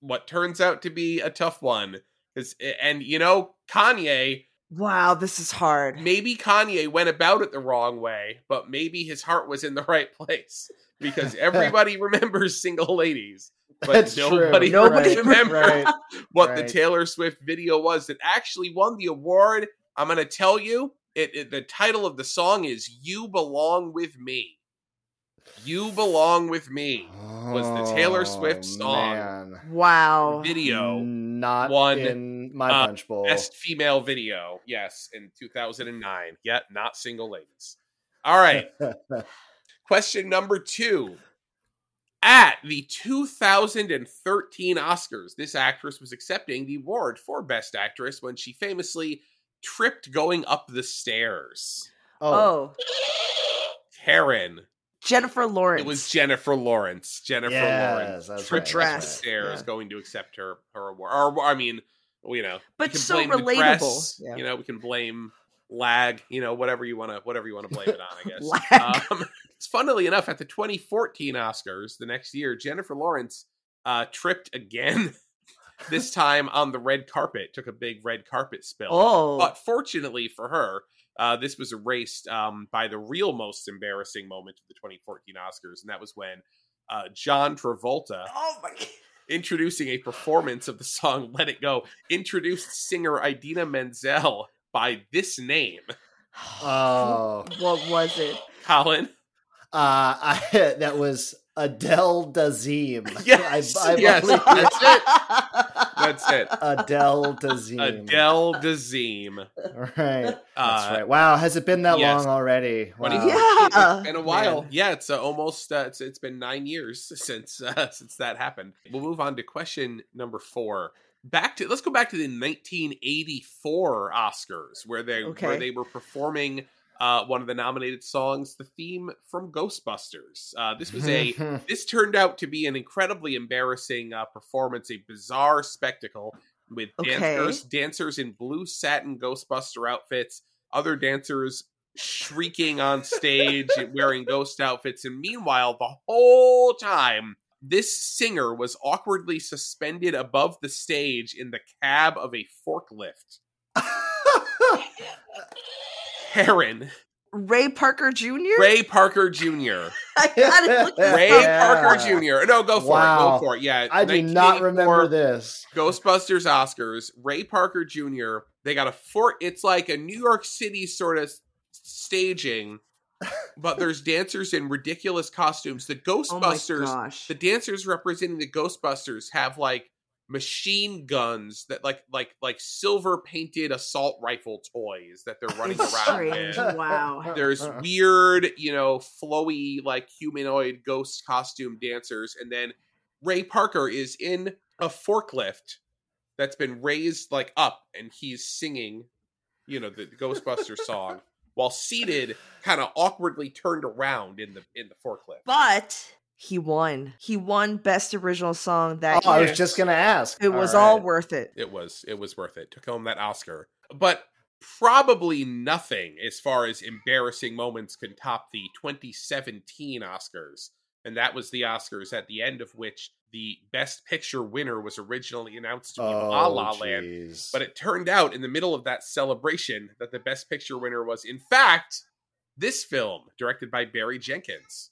what turns out to be a tough one. 'Cause- And you know, Kanye, Wow, this is hard. maybe Kanye went about it the wrong way, but maybe his heart was in the right place because everybody remembers single ladies, but That's true. nobody, Nobody remembers Right. what the. Taylor Swift video was that actually won the award. I'm going to tell you, it, it the title of the song is "You Belong with Me." You belong with me was the Taylor Swift Oh, song man. Wow. video Not One, in my uh, punch bowl. best female video. Yes, in 2009. Yet not single ladies. All right. Question number two. At the 2013 Oscars, this actress was accepting the award for Best Actress when she famously tripped going up the stairs. oh, Oh, Karen. Jennifer Lawrence. It was Jennifer Lawrence. Jennifer Yes, Lawrence that's tripped right, up the stairs yeah. going to accept her her award. Or I mean, you know, But can so relatable. press, Yeah. You know, we can blame lag. You know, whatever you want to whatever you want to blame it on. I guess. Um, it's funnily enough at the 2014 Oscars the next year, Jennifer Lawrence uh, tripped again. this time on the red carpet, took a big red carpet spill. Oh. But fortunately for her, uh, this was erased um, by the real most embarrassing moment of the 2014 Oscars, and that was when uh, John Travolta, oh my. introducing a performance of the song "Let It Go," introduced singer Idina Menzel by this name. oh. What was it? Colin, Uh, I, that was Adele Dazeem. Yes, I, I yes, that's it. That's it. Adele Dazeem. Adele Dazeem. Right. That's Uh, right. Wow, has it been that yes. long already? Wow. Yeah. It's been a while. Man. Yeah, it's uh, almost uh, it's it's been nine years since uh, since that happened. We'll move on to question number four. Back to let's go back to the 1984 Oscars where they Okay. where they were performing uh, one of the nominated songs, the theme from Ghostbusters. Uh, this was a this turned out to be an incredibly embarrassing uh, performance, a bizarre spectacle with Okay. dancers dancers in blue satin Ghostbuster outfits, other dancers shrieking on stage wearing ghost outfits, and meanwhile, the whole time. This singer was awkwardly suspended above the stage in the cab of a forklift. Karen, Ray Parker Jr. Ray Parker Jr. I gotta look Ray. Yeah. Parker Jr. No, go for Wow. it. Go for it. Yeah, I do not remember this. Ghostbusters Oscars. Ray Parker Jr. They got a fort. It's like a New York City sort of staging, but there's dancers in ridiculous costumes. The Oh my Ghostbusters, gosh. the dancers representing the Ghostbusters have like machine guns that like like like silver painted assault rifle toys that they're running It's around strange. with. Wow. There's uh-huh. weird, you know, flowy, like humanoid ghost costume dancers. And then Ray Parker is in a forklift that's been raised like up and he's singing, you know, the Ghostbuster song while seated, kind of awkwardly turned around in the in the forklift. But he won. He won Best Original Song that Oh, I was just gonna ask. It was All all right. worth it. It was it was worth it. Took home that Oscar. But probably nothing as far as embarrassing moments can top the 2017 Oscars. And that was the Oscars at the end of which the best picture winner was originally announced to be La Oh, La Land. jeez. But it turned out in the middle of that celebration that the best picture winner was in fact this film directed by Barry Jenkins.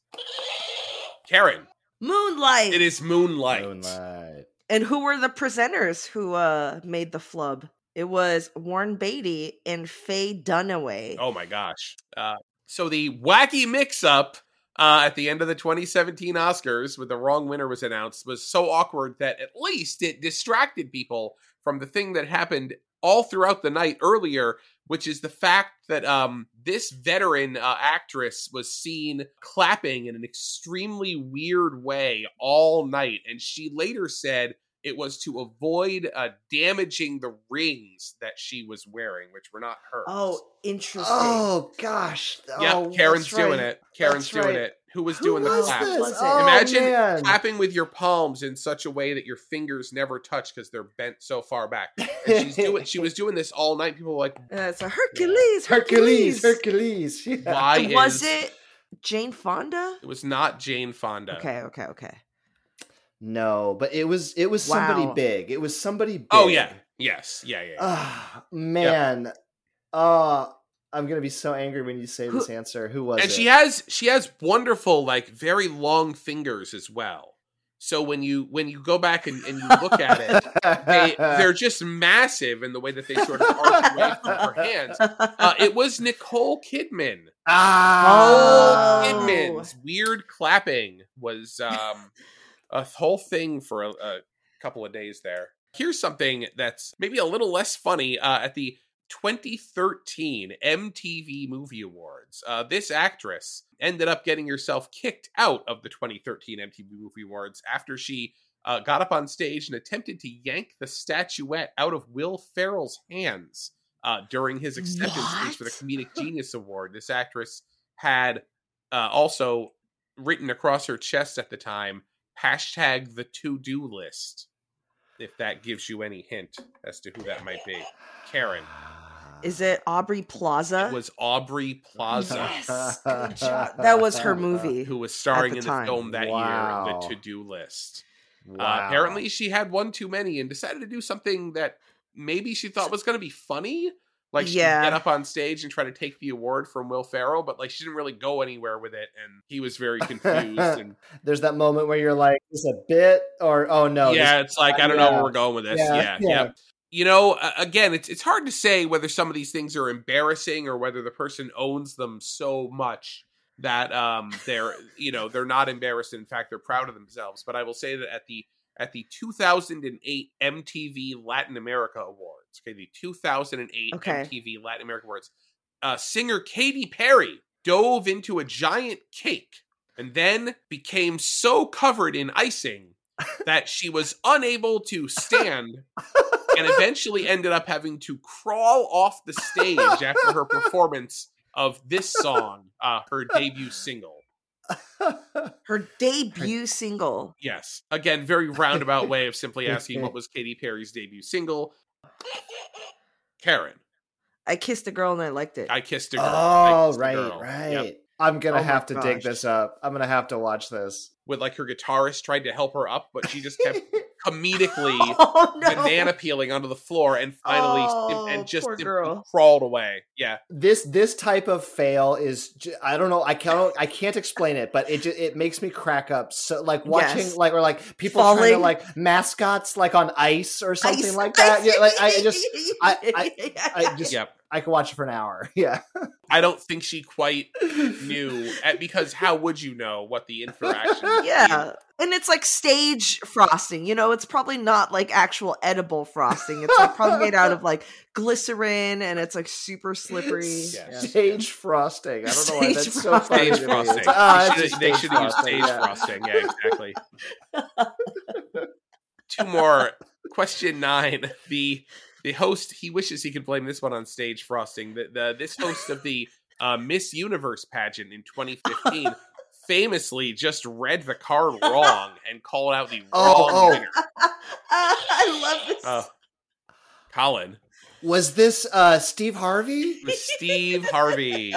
Karen, Moonlight. it is Moonlight. Moonlight. And who were the presenters who uh made the flub? It was Warren Beatty and Faye Dunaway. Oh my gosh. Uh, so the wacky mix up uh, at the end of the 2017 Oscars with the wrong winner was announced was so awkward that at least it distracted people from the thing that happened all throughout the night earlier, which is the fact that um, this veteran uh, actress was seen clapping in an extremely weird way all night. And she later said it was to avoid uh, damaging the rings that she was wearing, which were not hers. Oh, interesting. Oh gosh. Yeah, Oh, Karen's that's right. doing it. Karen's That's doing right. it. Who was Who doing the was clap? this? Was? Oh, Imagine man. clapping with your palms in such a way that your fingers never touch because they're bent so far back. And she's doing. She was doing this all night. People were like, Uh, it's a Hercules. Hercules, Hercules. Hercules. Yeah. "Why Was is it Jane Fonda? It was not Jane Fonda. Okay, okay, okay. No, but it was it was somebody big. It was somebody big. Oh yeah. Yes. Yeah. Yeah. yeah. Ah, man. Uh I'm gonna be so angry when you say Who- this answer. Who was it? and it? she has she has wonderful like very long fingers as well. So when you when you go back and, and you look at it, they they're just massive in the way that they sort of arch away from her hands. Uh, it was Nicole Kidman. ah. Oh. Kidman's weird clapping was um, a whole thing for a, a couple of days there. Here's something that's maybe a little less funny. Uh, at the 2013 MTV Movie Awards, uh, this actress ended up getting herself kicked out of the 2013 MTV Movie Awards after she uh, got up on stage and attempted to yank the statuette out of Will Ferrell's hands uh, during his acceptance speech for the Comedic Genius Award. This actress had uh, also written across her chest at the time hashtag the to do list. If that gives you any hint as to who that might be, Karen Is it Aubrey Plaza? it was Aubrey Plaza Yes. That was her movie. who was starring the in time. the film that Wow. year, the to do list. Uh, apparently, she had one too many and decided to do something that maybe she thought was going to be funny. Like she Yeah. get up on stage and try to take the award from Will Ferrell, but like she didn't really go anywhere with it, and he was very confused. and There's that moment where you're like, is a bit or oh no. yeah, this- it's like I don't know where we're going with this. Yeah, Yeah, yeah. You know, again, it's it's hard to say whether some of these things are embarrassing or whether the person owns them so much that um they're you know they're not embarrassed. In fact, they're proud of themselves. But I will say that at the at the 2008 MTV Latin America Awards, okay, the 2008 Okay. MTV Latin America Awards, uh, singer Katy Perry dove into a giant cake and then became so covered in icing that she was unable to stand and eventually ended up having to crawl off the stage after her performance of this song, uh, her debut single. Her debut single. Yes. Again, very roundabout way of simply asking what was Katy Perry's debut single. Karen, I kissed a girl and I liked it. I kissed a girl. I Oh, right, Girl. right. Yep. I'm gonna Oh have to dig this up. I'm gonna have to watch this. With like her guitarist tried to help her up, but she just kept comedically Oh, no. banana peeling onto the floor and finally Oh, and just poor crawled away. Yeah. this this type of fail is I don't know I can't I can't explain it but it just it makes me crack up so like watching Yes. like or like people trying to like mascots like on ice or something Ice- like that yeah like I just I I, I, I just Yep. I could watch it for an hour yeah I don't think she quite knew eh, because how would you know what the interaction would be? yeah. And it's like stage frosting, you know, it's probably not like actual edible frosting. It's like probably made out of like glycerin and it's like super slippery. Yes. stage frosting I don't know why Stage that's so funny Stage to me. frosting. It's- ah, They should- they should have used stage yeah. frosting. Yeah, exactly. Two more. Question nine. The the host he wishes he could blame this one on stage frosting. The, the this host of the uh, Miss Universe pageant in 2015 famously just read the card wrong and called out the Oh, wrong oh. winner. I love this. Uh, Colin, was this uh Steve Harvey Steve Harvey.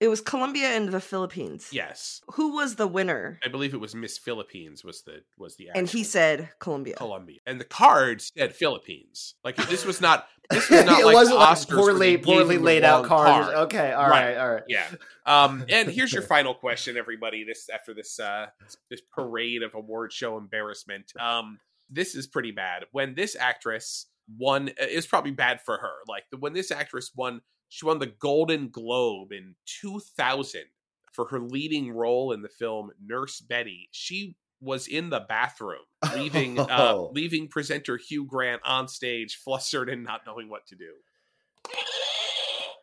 It was Colombia and the Philippines. Yes, Who was the winner? I believe it was Miss Philippines was the was the And he said Colombia. Colombia, and the card said Philippines. Like this was not this was not it like wasn't like Oscars where poorly they poorly laid out cards card. okay all Right. right all right Yeah. Um, and here's your final question, everybody. This after this uh this, this parade of award show embarrassment. Um, this is pretty bad. When this actress won, it was probably bad for her. Like when this actress won, she won the Golden Globe in 2000 for her leading role in the film Nurse Betty. She was in the bathroom, leaving uh, Oh. leaving presenter Hugh Grant on stage, flustered and not knowing what to do.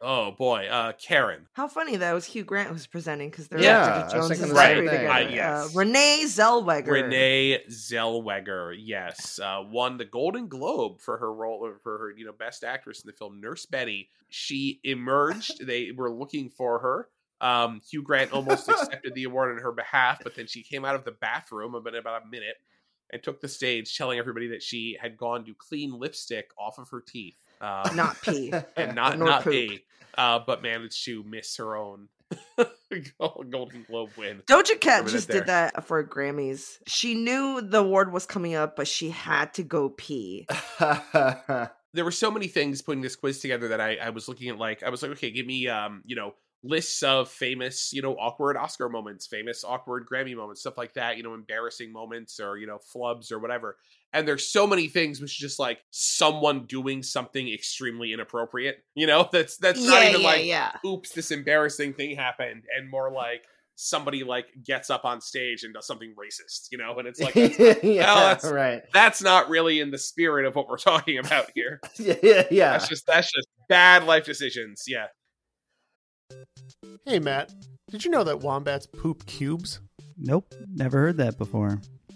Oh boy, uh, Karen. How funny that was Hugh Grant was presenting because they're Yeah, yeah, I was Jones thinking and the same together. Uh, yes. Uh, Renee Zellweger. Renee Zellweger, yes, uh, won the Golden Globe for her role for her, you know, best actress in the film Nurse Betty. She emerged. they were looking for her. Um, Hugh Grant almost accepted the award on her behalf, but then she came out of the bathroom in about a minute and took the stage, telling everybody that she had gone to clean lipstick off of her teeth, um, Not pee. and not nor not poop. pee, uh, but managed to miss her own Golden Globe win. Doja Cat just there. did that for Grammys. She knew the award was coming up, but she had to go pee. there were so many things putting this quiz together that I, I was looking at like I was like, okay, give me um, you know, lists of famous, you know, awkward Oscar moments, famous awkward Grammy moments, stuff like that, you know, embarrassing moments or, you know, flubs or whatever. And there's so many things which is just like someone doing something extremely inappropriate. You know, that's that's not Yeah, even yeah, like yeah. oops, this embarrassing thing happened, and more like somebody like gets up on stage and does something racist, you know, and it's like that's not- yeah, well, that's- right. that's not really in the spirit of what we're talking about here. Yeah, yeah, yeah. That's just that's just bad life decisions. Yeah. Hey, Matt, did you know that wombats poop cubes? Nope, never heard that before.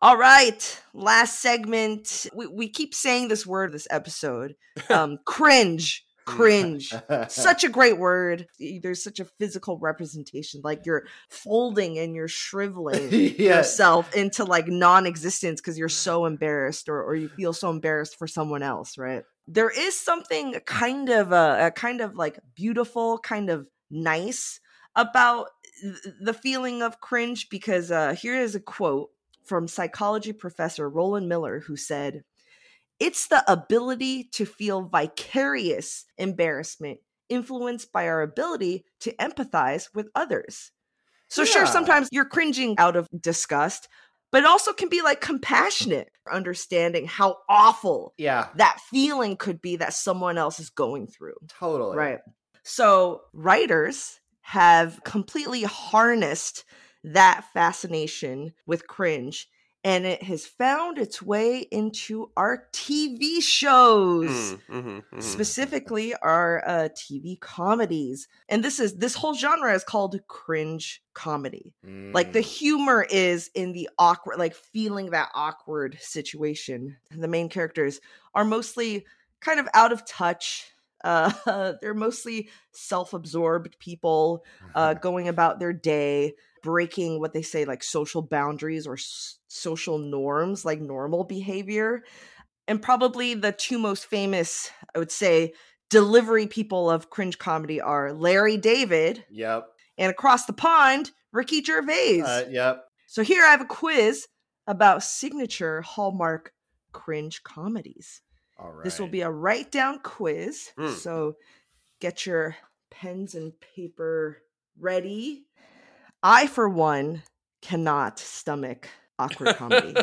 All right, last segment. We, we keep saying this word this episode. Um, cringe. Cringe. such a great word. There's such a physical representation. Like you're folding and you're shriveling Yeah. yourself into like non-existence because you're so embarrassed or, or you feel so embarrassed for someone else, right? There is something kind of uh, a kind of like beautiful, kind of nice about th- the feeling of cringe because uh, here is a quote from psychology professor Roland Miller who said, It's the ability to feel vicarious embarrassment influenced by our ability to empathize with others. So, sure, sometimes you're cringing out of disgust, but it also can be like compassionate, understanding how awful Yeah. that feeling could be that someone else is going through. Totally. Right. So writers have completely harnessed that fascination with cringe and it has found its way into our TV shows. Mm, mhm, mhm. Specifically, our uh, TV comedies, and this is this whole genre is called cringe comedy. Like Mm. the humor is in the awkward, like feeling that awkward situation. The main characters are mostly kind of out of touch. Uh, they're mostly self-absorbed people uh, going about their day, breaking what they say like social boundaries or s- social norms, like normal behavior. And probably the two most famous, I would say, delivery people of cringe comedy are Larry David Yep. and across the pond, Ricky Gervais. Uh, yep. So here I have a quiz about signature Hallmark cringe comedies. All right. This will be a write down quiz. Mm. So get your pens and paper ready. I, for one, cannot stomach awkward comedy.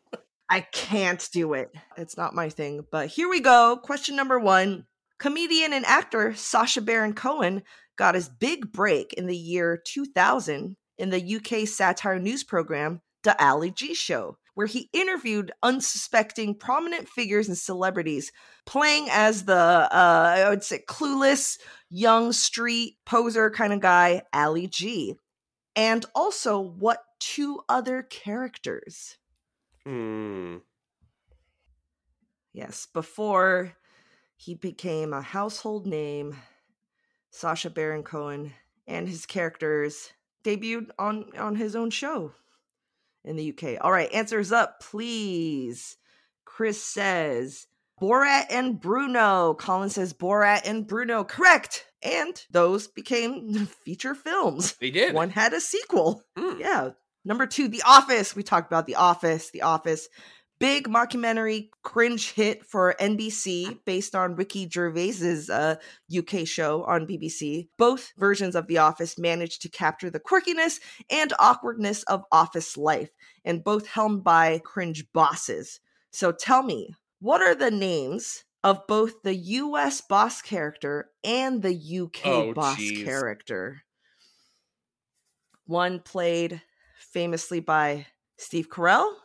I can't do it. It's not my thing. But here we go. Question number one Comedian and actor Sacha Baron Cohen got his big break in the year 2000 in the UK satire news program, The Ali G Show, where he interviewed unsuspecting prominent figures and celebrities, playing as the, uh, I would say, clueless, young street poser kind of guy, Ali G. And also, what two other characters? Hmm. Yes, before he became a household name, Sacha Baron Cohen and his characters debuted on on his own show in the UK. All right, answers up, please. Chris says Borat and Bruno. Colin says Borat and Bruno. Correct. And those became feature films. They did. One had a sequel. Hmm. Yeah. Number two, The Office. We talked about The Office. The Office. Big mockumentary cringe hit for NBC based on Ricky Gervais's uh, UK show on BBC. Both versions of The Office managed to capture the quirkiness and awkwardness of office life, and both helmed by cringe bosses. So tell me, what are the names of both the US boss character and the UK Oh, boss geez. character? One played famously by Steve Carell,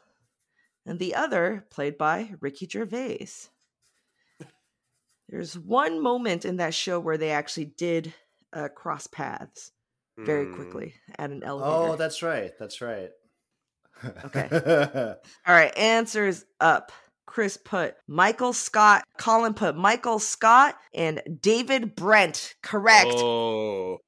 and the other played by Ricky Gervais. There's one moment in that show where they actually did uh, cross paths very Hmm. quickly at an elevator. Oh, that's right. That's right. Okay. All right, answers up. Chris put Michael Scott. Colin put Michael Scott and David Brent. Correct. Oh.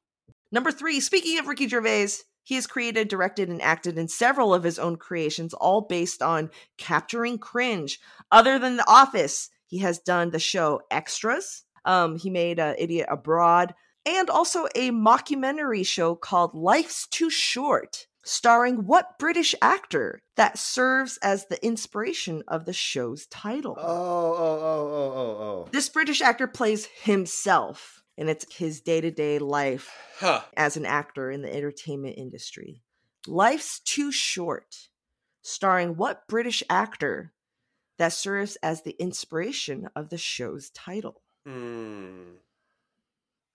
Number three, speaking of Ricky Gervais, he has created, directed, and acted in several of his own creations, all based on capturing cringe. Other than The Office, he has done the show Extras. Um, he made uh, Idiot Abroad, and also a mockumentary show called Life's Too Short, starring what British actor that serves as the inspiration of the show's title? Oh, oh, oh, oh, oh, oh. This British actor plays himself, and it's his day to day life Huh. as an actor in the entertainment industry. Life's Too Short, starring what British actor that serves as the inspiration of the show's title? Hmm.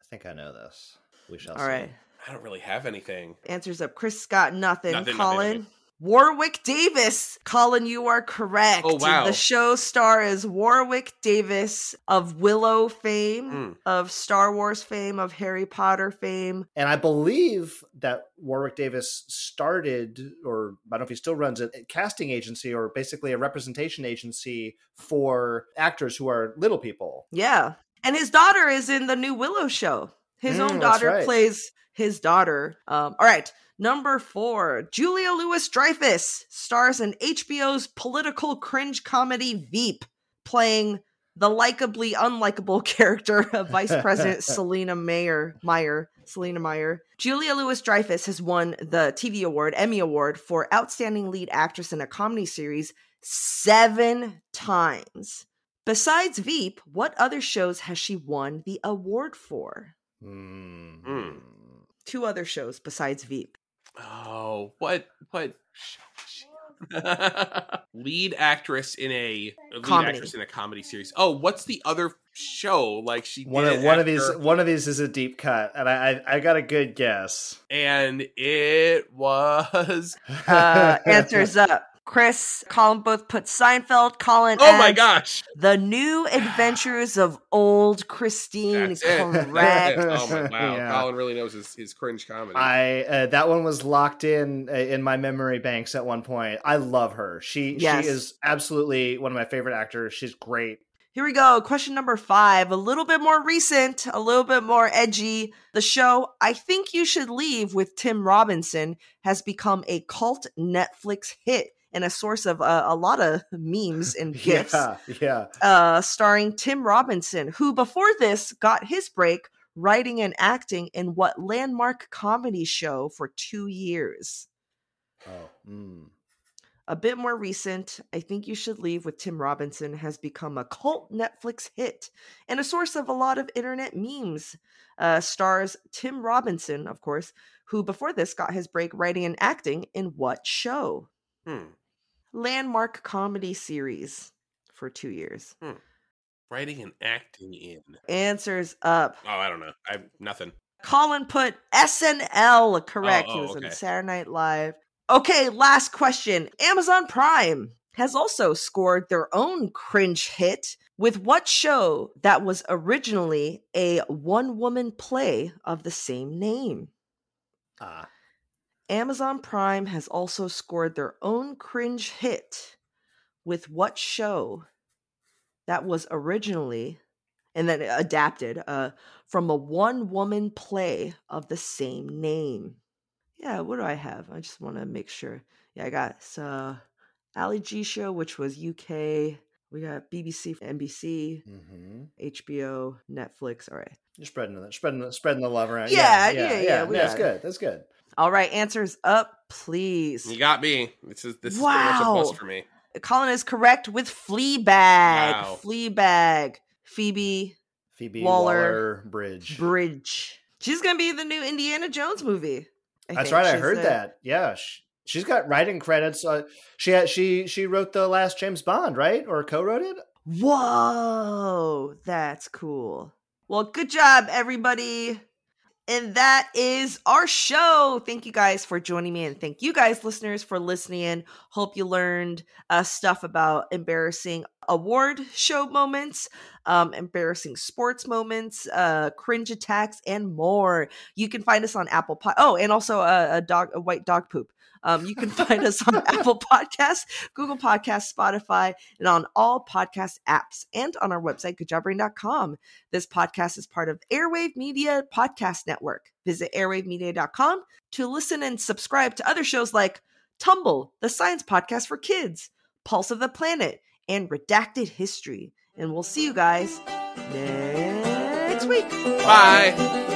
I think I know this. We shall All see. right. I don't really have anything. Answers up. Chris Scott, nothing. Nothing, nothing, Colin. nothing. Warwick Davis. Colin, you are correct. Oh, wow. The show star is Warwick Davis of Willow fame, Hmm. of Star Wars fame, of Harry Potter fame. And I believe that Warwick Davis started, or I don't know if he still runs a a casting agency or basically a representation agency for actors who are little people. Yeah. And his daughter is in the new Willow show. His Mm, own daughter right. plays his daughter. Um, all right. Number four, Julia Louis Dreyfus stars in HBO's political cringe comedy Veep, playing the likably unlikable character of Vice President Selina Mayer. Meyer. Selina Meyer. Julia Louis Dreyfus has won the TV award, Emmy Award, for Outstanding Lead Actress in a Comedy Series seven times. Besides Veep, what other shows has she won the award for? Hmm. Two other shows besides Veep. Oh, what? What? lead actress in a lead Comedy. actress in a comedy series. Oh, what's the other show? Like she One did of, one of these after- one of these is a deep cut, and I I, I got a good guess. and it was Uh, answers up. Chris, Colin both put Seinfeld. Colin. Oh my gosh. The New Adventures of Old Christine. That's it. Correct. That's it. Oh my wow. Yeah. Colin really knows his, his cringe comedy. I uh, that one was locked in uh, in my memory banks at one point. I love her. She Yes. she is absolutely one of my favorite actors. She's great. Here we go. Question number five. A little bit more recent, a little bit more edgy. The show I Think You Should Leave with Tim Robinson has become a cult Netflix hit and a source of uh, a lot of memes and gifs. Yeah, yeah. uh, starring Tim Robinson, who before this got his break writing and acting in what landmark comedy show for two years. Oh, mm. A bit more recent, I Think You Should Leave with Tim Robinson has become a cult Netflix hit and a source of a lot of internet memes. Uh, stars Tim Robinson, of course, who before this got his break writing and acting in what show? Hmm. Landmark comedy series for two years. Writing and acting in. Answers up. Oh, I don't know. I have nothing. Colin put SNL correct. Oh, he oh, was okay. on Saturday Night Live. Okay, last question. Amazon Prime has also scored their own cringe hit with what show that was originally a one woman play of the same name? Ah. Amazon Prime has also scored their own cringe hit with what show that was originally and then adapted uh, from a one woman play of the same name. Yeah, what do I have? I just want to make sure. Yeah, I got uh, Ali G show, which was UK. We got BBC, NBC, Mm-hmm. HBO, Netflix. All right. You're spreading the spreading the spreading the love around. Yeah, yeah, yeah, yeah, we That's got it. good. That's good. All right, answers up, please. You got me. This is this is a Wow. for me. Colin is correct with Fleabag. Wow. Fleabag. Phoebe Phoebe Waller, Waller Bridge. Bridge. She's gonna be the new Indiana Jones movie. I That's think. right. I heard the- that. Yeah, sh- she's got writing credits. Uh, she had, she she wrote the last James Bond, right, or co-wrote it. Whoa, that's cool. Well, good job, everybody. And that is our show. Thank you guys for joining me, and thank you guys, listeners, for listening in. Hope you learned uh, stuff about embarrassing award show moments, um, embarrassing sports moments, uh, cringe attacks, and more. You can find us on Apple Pod. Oh, and also a, a dog, a white dog poop. Um, you can find us on Apple Podcasts, Google Podcasts, Spotify, and on all podcast apps and on our website, goodjobbrain.com. This podcast is part of Airwave Media Podcast Network. Visit airwavemedia.com to listen and subscribe to other shows like Tumble, the science podcast for kids, Pulse of the Planet, and Redacted History. And we'll see you guys next week. Bye.